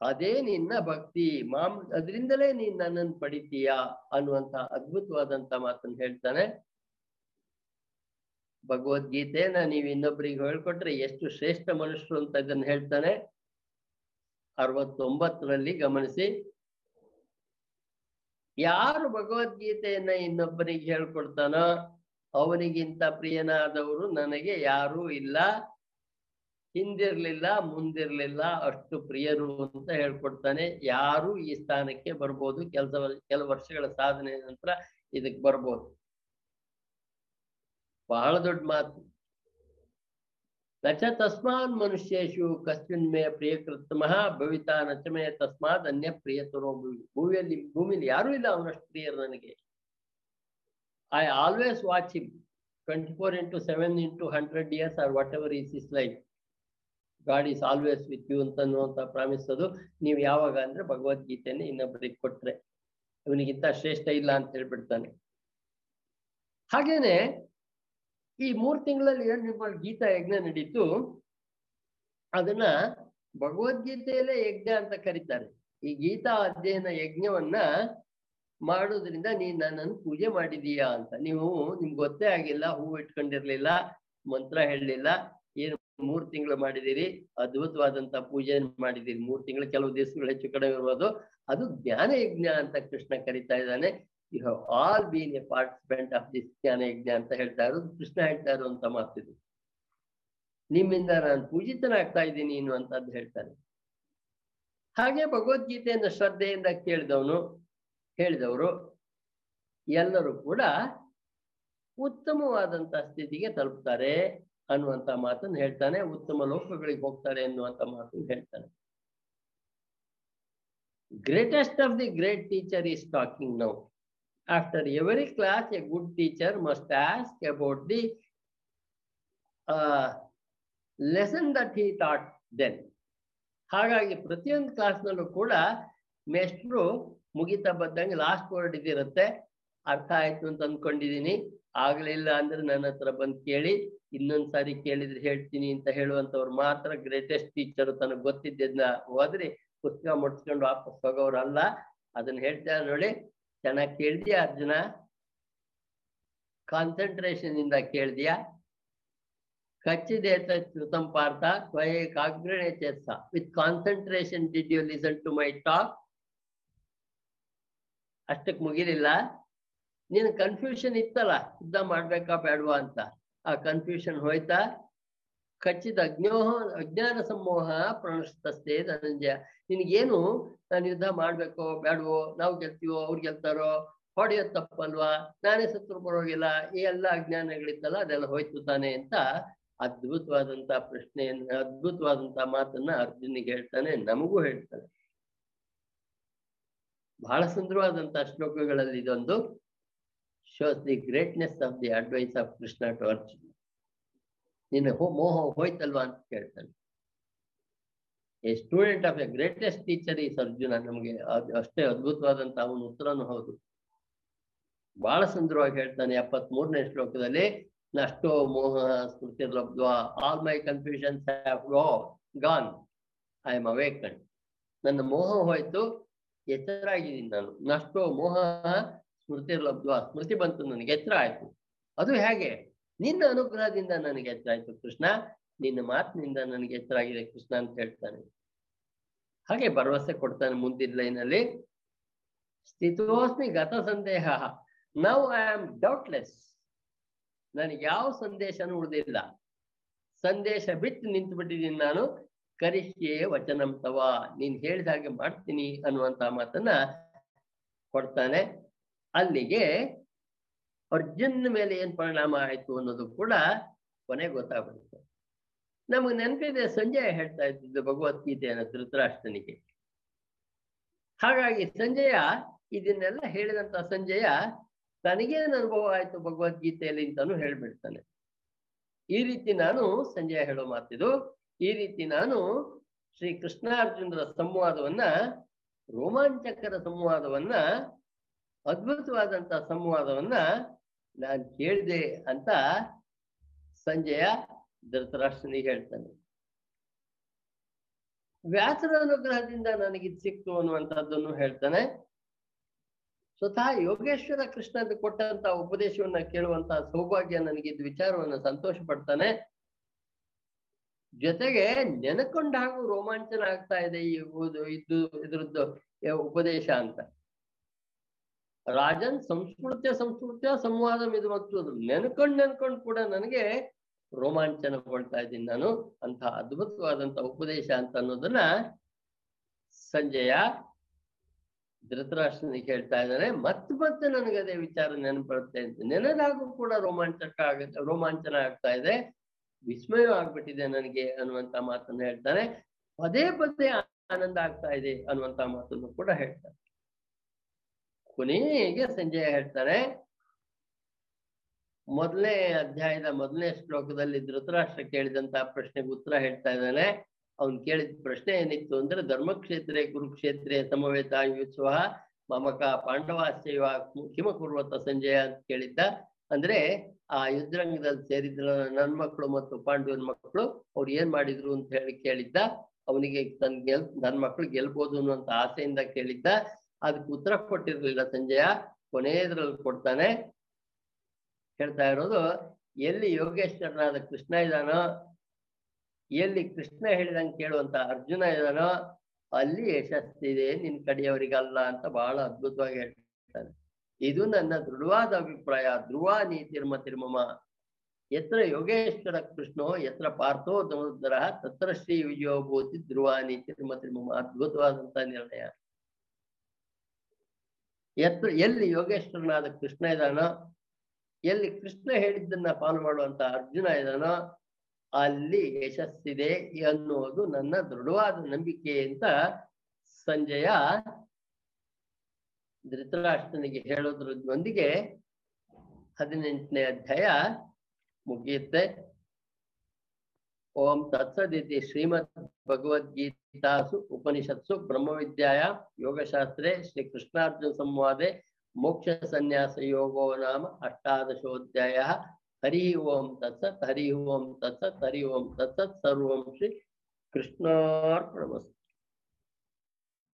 ಅದೇ ನಿನ್ನ ಭಕ್ತಿ, ಮಾಮ್, ಅದರಿಂದಲೇ ನೀನ್ ನನ್ನನ್ನು ಪಡಿತೀಯ? ಅನ್ನುವಂತ ಅದ್ಭುತವಾದಂತ ಮಾತನ್ನು ಹೇಳ್ತಾನೆ. ಭಗವದ್ಗೀತೆನ ನೀವು ಇನ್ನೊಬ್ಬರಿಗೆ ಹೇಳ್ಕೊಟ್ರೆ ಎಷ್ಟು ಶ್ರೇಷ್ಠ ಮನುಷ್ಯರು ಅಂತ ಇದನ್ನ ಹೇಳ್ತಾನೆ. ಅರವತ್ತೊಂಬತ್ತರಲ್ಲಿ ಗಮನಿಸಿ. ಯಾರು ಭಗವದ್ಗೀತೆಯನ್ನ ಇನ್ನೊಬ್ಬರಿಗೆ ಹೇಳ್ಕೊಡ್ತಾನೋ ಅವನಿಗಿಂತ ಪ್ರಿಯನಾದವರು ನನಗೆ ಯಾರೂ ಇಲ್ಲ, ಹಿಂದಿರ್ಲಿಲ್ಲ, ಮುಂದಿರ್ಲಿಲ್ಲ, ಅಷ್ಟು ಪ್ರಿಯರು ಅಂತ ಹೇಳ್ಕೊಡ್ತಾನೆ. ಯಾರು ಈ ಸ್ಥಾನಕ್ಕೆ ಬರ್ಬೋದು. ಕೆಲಸ ಕೆಲವು ವರ್ಷಗಳ ಸಾಧನೆ ನಂತರ ಇದಕ್ ಬರ್ಬೋದು. ಬಹಳ ದೊಡ್ಡ ಮಾತು. ನಚ ತಸ್ಮಾನ್ ಮನುಷ್ಯೇಶು ಕಸ್ಮಿನ್ ಮೇ ಪ್ರಿಯಕೃತಮಃ ಭವಿತಾ ನಚಮೇ ತಸ್ಮಾತ್ ಅನ್ಯ ಪ್ರಿಯತರೋ ಭೂಮಿ ಭೂಮಿಯಲ್ಲಿ ಭೂಮಿಲಿ ಯಾರೂ ಇಲ್ಲ, ಅವನಷ್ಟು ಪ್ರಿಯರು ನನಗೆ. I always watch him twenty four into seven into hundred years or whatever is is life God is always with you ಅಂತ ಪ್ರಾಮಿಸ್ ಅದು. ನೀವು ಯಾವಾಗ ಅಂದ್ರೆ ಭಗವದ್ಗೀತೆಯನ್ನು ಇನ್ನೊಬ್ಬರಿಗೆ ಕೊಟ್ರೆ. ಇವನಿಗಿಂತ ಶ್ರೇಷ್ಠ ಇಲ್ಲ ಅಂತ ಹೇಳ್ಬಿಡ್ತಾನೆ. ಹಾಗೇನೆ ಈ ಮೂರ್ ತಿಂಗಳಲ್ಲಿ ಏನ್ ನಿಮ್ಮ ಗೀತಾ ಯಜ್ಞ ನಡೀತು? ಅದನ್ನ ಭಗವದ್ಗೀತೆಯಲ್ಲೇ ಯಜ್ಞ ಅಂತ ಕರೀತಾರೆ. ಈ ಗೀತಾ ಅಧ್ಯಯನ ಯಜ್ಞವನ್ನ ಮಾಡೋದ್ರಿಂದ ನೀನ್ ನನ್ನನ್ನು ಪೂಜೆ ಮಾಡಿದೀಯಾ ಅಂತ. ನೀವು, ನಿಮ್ಗೆ ಗೊತ್ತೇ ಆಗಿಲ್ಲ ಹೂವು ಇಟ್ಕೊಂಡಿರ್ಲಿಲ್ಲ, ಮಂತ್ರ ಹೇಳಲಿಲ್ಲ, ಏನು ಮೂರ್ ತಿಂಗಳು ಮಾಡಿದಿರಿ, ಅದ್ಭುತವಾದಂತ ಪೂಜೆ ಮಾಡಿದಿರಿ. ಮೂರ್ ತಿಂಗಳು, ಕೆಲವು ದಿವಸಗಳು ಹೆಚ್ಚು ಕಡೆ ಇರ್ಬೋದು. ಅದು ಜ್ಞಾನ ಯಜ್ಞ ಅಂತ ಕೃಷ್ಣ ಕರಿತಾ ಇದ್ದಾನೆ. You have all been a participant of this ಜ್ಞಾನ ಯಜ್ಞ ಅಂತ ಹೇಳ್ತಾ ಇರೋದು ಕೃಷ್ಣ ಹೇಳ್ತಾ ಇರುವಂತ ಮಾತಿದು ನಿಮ್ಮಿಂದ ನಾನು ಪೂಜಿತನಾಗ್ತಾ ಇದ್ದೀನಿ ಅನ್ನುವಂಥದ್ದು ಹೇಳ್ತಾನೆ ಹಾಗೆ ಭಗವದ್ಗೀತೆಯನ್ನು ಶ್ರದ್ಧೆಯಿಂದ ಕೇಳಿದವನು ಹೇಳಿದವರು ಎಲ್ಲರೂ ಕೂಡ ಉತ್ತಮವಾದಂತಹ ಸ್ಥಿತಿಗೆ ತಲುಪ್ತಾರೆ ಅನ್ನುವಂತ ಮಾತನ್ನು ಹೇಳ್ತಾನೆ, ಉತ್ತಮ ಲೋಕಗಳಿಗೆ ಹೋಗ್ತಾರೆ ಅನ್ನುವಂತ ಮಾತನ್ನು ಹೇಳ್ತಾನೆ. Greatest of the great teacher is talking now after every class a good teacher must ask the the lesson that he taught then. ಹಾಗಾಗಿ ಪ್ರತಿಯೊಂದು ಕ್ಲಾಸ್ನಲ್ಲೂ ಕೂಡ ಮೇಷ್ಟ್ರು ಮುಗಿತಾ ಬಂದಂಗೆ ಲಾಸ್ಟ್ ವರ್ಡ್ ಇದಿರುತ್ತೆ. ಅರ್ಥ ಆಯ್ತು ಅಂತ ಅಂದ್ಕೊಂಡಿದೀನಿ ಆಗ್ಲಿಲ್ಲ ಅಂದ್ರೆ ನನ್ನ ಹತ್ರ ಬಂದು ಕೇಳಿ, ಇನ್ನೊಂದ್ ಸಾರಿ ಕೇಳಿದ್ರೆ ಹೇಳ್ತೀನಿ ಅಂತ ಹೇಳುವಂತವ್ರು ಮಾತ್ರ ಗ್ರೇಟೆಸ್ಟ್ ಟೀಚರ್ ತನಗೆ ಗೊತ್ತಿದ್ದನ್ನ ಹೋದ್ರಿ ಪುಸ್ತಕ ಮುಟ್ಸ್ಕೊಂಡು ವಾಪಸ್ ಹೋಗೋರಲ್ಲ ಅದನ್ನ ಹೇಳ್ತಾರೆ ನೋಡಿ. ಚೆನ್ನಾಗಿ ಕೇಳಿದ್ಯಾ ಅರ್ಜುನ? ಕಾನ್ಸಂಟ್ರೇಷನ್ ಇಂದ ಕೇಳ್ದಿಯ? ಕಚ್ಚಿದೇತ ಶ್ರುತಂ ಪಾರ್ಥ, ತ್ವಯೇ ಕಾಗ್ರಣೆ ಚೇತ್ಸ. With concentration did you listen to my talk ಅಷ್ಟಕ್ಕೆ ಮುಗಿಲಿಲ್ಲ. ನೀನು ಕನ್ಫ್ಯೂಷನ್ ಇತ್ತಲ್ಲ, ಯುದ್ಧ ಮಾಡ್ಬೇಕಾ ಬೇಡವಾ ಅಂತ. ಆ ಕನ್ಫ್ಯೂಷನ್ ಹೋಯ್ತಾ? ಖಚಿತ ಅಜ್ಞೋಹ, ಅಜ್ಞಾನ ಸಮೋಹ ಪ್ರಣಸ್ತಸ್ತೆ ಧನಂಜಯ. ನಿನಗೇನು ನಾನು ಯುದ್ಧ ಮಾಡ್ಬೇಕೋ ಬೇಡವೋ ನಾವು ಗೆಲ್ತೀವೋ, ಅವ್ರು ಗೆಲ್ತಾರೋ, ಹೊಡೆಯೋದ್ ತಪ್ಪಲ್ವಾ? ನಾನೇ ಸತ್ರು ಬರೋಗಿಲ್ಲ ಈ ಎಲ್ಲ ಅಜ್ಞಾನಗಳಿತ್ತಲ್ಲ, ಅದೆಲ್ಲ ಹೋಯ್ತು ತಾನೆ ಅಂತ ಅದ್ಭುತವಾದಂತ ಪ್ರಶ್ನೆಯನ್ನ, ಅದ್ಭುತವಾದಂತ ಮಾತನ್ನ ಅರ್ಜುನಿಗೆ ಹೇಳ್ತಾನೆ, ನಮಗೂ ಹೇಳ್ತಾನೆ. ಬಹಳ ಸುಂದರವಾದಂತ ಶ್ಲೋಕಗಳಲ್ಲಿ ಇದೊಂದು shows the greatness of the advice of Krishna to Arjun ನಿನ್ನ ಮೋಹ ಹೋಯ್ತಲ್ವಾ ಅಂತ ಕೇಳ್ತಾನೆ. A student of a greatest teacher is Arjuna. ನಮಗೆ ಅಷ್ಟೇ ಅದ್ಭುತವಾದಂತ ಅವನ ಉತ್ತರನೂ ಹೌದು. ಬಹಳ ಸುಂದರವಾಗಿ ಹೇಳ್ತಾನೆ ಎಪ್ಪತ್ ಮೂರನೇ ಶ್ಲೋಕದಲ್ಲಿ, ನಷ್ಟೋ ಮೋಹ ಸ್ಮೃತಿ ಲಬ್ಧ್ವಾ all my confusions gone I am awaken ನನ್ನ ಮೋಹ ಹೋಯ್ತು ಎಚ್ಚರಾಗಿದ್ದೀನಿ ನಾನು. ನಷ್ಟೋ ಮೋಹ ಸ್ಮೃತಿ ಲಬ್ಧ್ವಾ, ಸ್ಮೃತಿ ಬಂತು ನನಗೆ, ಎಚ್ಚರ ಆಯ್ತು. ಅದು ಹೇಗೆ? ನಿನ್ನ ಅನುಗ್ರಹದಿಂದ ನನಗೆ ಎಚ್ಚರಾಯಿತು ಕೃಷ್ಣ. ನಿನ್ನ ಮಾತಿನಿಂದ ನನಗೆ ಎಚ್ಚರಾಗಿದೆ ಕೃಷ್ಣ ಅಂತ ಹೇಳ್ತಾನೆ. ಹಾಗೆ ಭರವಸೆ ಕೊಡ್ತಾನೆ ಮುಂದಿನ ಲೈನಲ್ಲಿ. ಸ್ಥಿತೋಸ್ಮಿ ಗತ ಸಂದೇಹ. ನೌ ಐ ಆಮ್ ಡೌಟ್ಲೆಸ್ ನನಗೆ ಯಾವ ಸಂದೇಶನೂ ಉಳಿದಿಲ್ಲ. ಸಂದೇಶ ಬಿಟ್ಟು ನಿಂತು ಬಿಟ್ಟಿದ್ದೀನಿ ನಾನು. ಕರಿಷ್ಯೆ ವಚನಂ ತವ. ನೀನ್ ಹೇಳಿದ ಹಾಗೆ ಮಾಡ್ತೀನಿ ಅನ್ನುವಂತ ಮಾತನ್ನ ಕೊಡ್ತಾನೆ. ಅಲ್ಲಿಗೆ ಅರ್ಜುನ್ ಮೇಲೆ ಏನ್ ಪರಿಣಾಮ ಆಯ್ತು ಅನ್ನೋದು ಕೂಡ ಕೊನೆ ಗೊತ್ತಾಗ್ಬಿಡುತ್ತೆ. ನಮಗೆ ನೆನಪಿದೆ, ಸಂಜಯ ಹೇಳ್ತಾ ಇದ್ದಿದ್ದು ಭಗವದ್ಗೀತೆಯನ್ನು ಧೃತರಾಷ್ಟ್ರನಿಗೆ. ಹಾಗಾಗಿ ಸಂಜಯ, ಇದನ್ನೆಲ್ಲ ಹೇಳಿದಂತ ಸಂಜಯ ತನಗೇನು ಅನುಭವ ಆಯ್ತು ಭಗವದ್ಗೀತೆಯಲ್ಲಿ ಅಂತಾನು ಹೇಳ್ಬಿಡ್ತಾನೆ. ಈ ರೀತಿ ನಾನು ಸಂಜಯ ಹೇಳೋ ಮಾತಿದು, ಈ ರೀತಿ ನಾನು ಶ್ರೀ ಕೃಷ್ಣಾರ್ಜುನರ ಸಂವಾದವನ್ನ, ರೋಮಾಂಚಕರ ಸಂವಾದವನ್ನ, ಅದ್ಭುತವಾದಂತ ಸಂವಾದವನ್ನ ನಾನು ಕೇಳಿದೆ ಅಂತ ಸಂಜಯ ಧೃತರಾಷ್ಟ್ರನಿಗೆ ಹೇಳ್ತಾನೆ. ವ್ಯಾಸರ ಅನುಗ್ರಹದಿಂದ ನನಗಿದ್ ಸಿಕ್ತು ಅನ್ನುವಂಥದ್ದನ್ನು ಹೇಳ್ತಾನೆ. ಸ್ವತಃ ಯೋಗೇಶ್ವರ ಕೃಷ್ಣದ ಕೊಟ್ಟಂತ ಉಪದೇಶವನ್ನ ಕೇಳುವಂತ ಸೌಭಾಗ್ಯ ನನಗಿದ್ ವಿಚಾರವನ್ನ ಸಂತೋಷ ಪಡ್ತಾನೆ ಜೊತೆಗೆ ನೆನಕೊಂಡ ಹಾಗೂ ರೋಮಾಂಚನ ಆಗ್ತಾ ಇದೆ ಇದು ಇದ್ರದ್ದು ಉಪದೇಶ ಅಂತ. ರಾಜನ್ ಸಂಸ್ಕೃತಿಯ ಸಂಸ್ಕೃತ್ಯ ಸಂವಾದ ಇದು ಮತ್ತು ನೆನ್ಕೊಂಡ್ ನೆನ್ಕೊಂಡ್ ಕೂಡ ನನಗೆ ರೋಮಾಂಚನಗೊಳ್ತಾ ಇದ್ದೀನಿ ನಾನು. ಅಂತ ಅದ್ಭುತವಾದಂತ ಉಪದೇಶ ಅಂತ ಅನ್ನೋದನ್ನ ಸಂಜೆಯ ಧೃತರಾಷ್ಟ್ರನಿಗೆ ಹೇಳ್ತಾ ಇದ್ದಾರೆ. ಮತ್ತೆ ಮತ್ತೆ ನನಗೆ ಅದೇ ವಿಚಾರ ನೆನಪಡುತ್ತೆ ಅಂತ ನೆನೆದಾಗೂ ಕೂಡ ರೋಮಾಂಚಕ ಆಗುತ್ತೆ, ರೋಮಾಂಚನ ಆಗ್ತಾ ಇದೆ. ವಿಸ್ಮಯ ಆಗ್ಬಿಟ್ಟಿದೆ ನನಗೆ ಅನ್ನುವಂತ ಮಾತನ್ನ ಹೇಳ್ತಾನೆ ಪದೇ ಪದೇ ಆನಂದ ಆಗ್ತಾ ಇದೆ ಅನ್ನುವಂತ ಮಾತನ್ನು ಕೂಡ ಹೇಳ್ತಾನೆ ಕೊನೆಗೆ ಸಂಜಯ ಹೇಳ್ತಾರೆ ಮೊದಲನೇ ಅಧ್ಯಾಯದ ಮೊದಲನೇ ಶ್ಲೋಕದಲ್ಲಿ ಧೃತರಾಷ್ಟ್ರ ಕೇಳಿದಂತ ಪ್ರಶ್ನೆಗೆ ಉತ್ತರ ಹೇಳ್ತಾ ಇದ್ದಾನೆ. ಅವ್ನು ಕೇಳಿದ ಪ್ರಶ್ನೆ ಏನಿತ್ತು ಅಂದ್ರೆ, ಧರ್ಮಕ್ಷೇತ್ರೇ ಕುರುಕ್ಷೇತ್ರೇ ಸಮವೇತ ಯುತ್ಸವ ಮಮಕ ಪಾಂಡವಾಸ್ಯವ ಕಿಮ ಕುರ್ವತ ಸಂಜಯ ಅಂತ ಕೇಳಿದ್ದ. ಅಂದ್ರೆ ಆ ಯುದ್ಧರಂಗದಲ್ಲಿ ಸೇರಿದ ನನ್ನ ಮಕ್ಕಳು ಮತ್ತು ಪಾಂಡವನ ಮಕ್ಕಳು, ಅವ್ರು ಏನ್ ಮಾಡಿದ್ರು ಅಂತ ಹೇಳಿ ಕೇಳಿದ್ದ. ಅವನಿಗೆ ತನ್ ಗೆಲ್ ನನ್ ಮಕ್ಳು ಗೆಲ್ಬೋದು ಅನ್ನುವಂತ ಆಸೆಯಿಂದ ಕೇಳಿದ್ದ. ಅದಕ್ಕೆ ಉತ್ತರ ಕೊಟ್ಟಿರ್ಲಿಲ್ಲ ಸಂಜಯ. ಕೊನೆಯದ್ರಲ್ಲಿ ಕೊಡ್ತಾನೆ. ಹೇಳ್ತಾ ಇರೋದು, ಎಲ್ಲಿ ಯೋಗೇಶ್ವರನಾದ ಕೃಷ್ಣ ಇದಾನೋ ಎಲ್ಲಿ ಕೃಷ್ಣ ಹೇಳಿದಂಗೆ ಕೇಳುವಂತ ಅರ್ಜುನ ಇದಾನೋ ಅಲ್ಲಿ ಯಶಸ್ಸಿದೆ ನಿನ್ ಕಡೆಯವರಿಗಲ್ಲ ಅಂತ ಬಹಳ ಅದ್ಭುತವಾಗಿ ಹೇಳ್ತಾನೆ. ಇದು ನನ್ನ ದೃಢವಾದ ಅಭಿಪ್ರಾಯ. ಧ್ರುವ ನೀತಿರ್ಮ ತಿರ್ಮಮ. ಎತ್ರ ಯೋಗೇಶ್ವರ ಕೃಷ್ಣೋ, ಎತ್ರ ಪಾರ್ಥೋ ಸಮುದ್ರ ತತ್ರ ಶ್ರೀ ವಿಜಯೋಭೂತಿ ಧ್ರುವ ನೀತಿರ್ಮ ತಿರ್ಮಮ. ಅದ್ಭುತವಾದಂತ ನಿರ್ಣಯ. ಎತ್ರ ಎಲ್ಲಿ ಯೋಗೇಶ್ವರನಾದ ಕೃಷ್ಣ ಇದಾನೋ ಎಲ್ಲಿ ಕೃಷ್ಣ ಹೇಳಿದ್ದನ್ನ ಪಾಲು ಮಾಡುವಂತ ಅರ್ಜುನ ಇದಾನೋ ಅಲ್ಲಿ ಯಶಸ್ಸಿದೆ ಅನ್ನೋದು ನನ್ನ ದೃಢವಾದ ನಂಬಿಕೆ ಅಂತ ಸಂಜಯ ಧೃತರಾಷ್ಟ್ರನಿಗೆ ಹೇಳೋದ್ರೊಂದಿಗೆ ಹದಿನೆಂಟನೇ ಅಧ್ಯಾಯ ಮುಗಿಯುತ್ತೆ. ಓಂ ತತ್ಸದಿತಿ ಶ್ರೀಮದ್ ಭಗವದ್ಗೀತಾಸು ಉಪನಿಷತ್ಸು ಬ್ರಹ್ಮವಿದ್ಯಾಯಾಂ ಯೋಗಶಾಸ್ತ್ರೆ ಶ್ರೀ ಕೃಷ್ಣಾರ್ಜುನ ಸಂವಾದೆ ಮೋಕ್ಷ ಸನ್ಯಾಸ ಯೋಗೋ ನಾಮ ಅಷ್ಟಾದಶೋಧ್ಯಾಯ ಹರಿ ಓಂ ತತ್ಸತ್ ಹರಿ ಓಂ ತತ್ಸತ್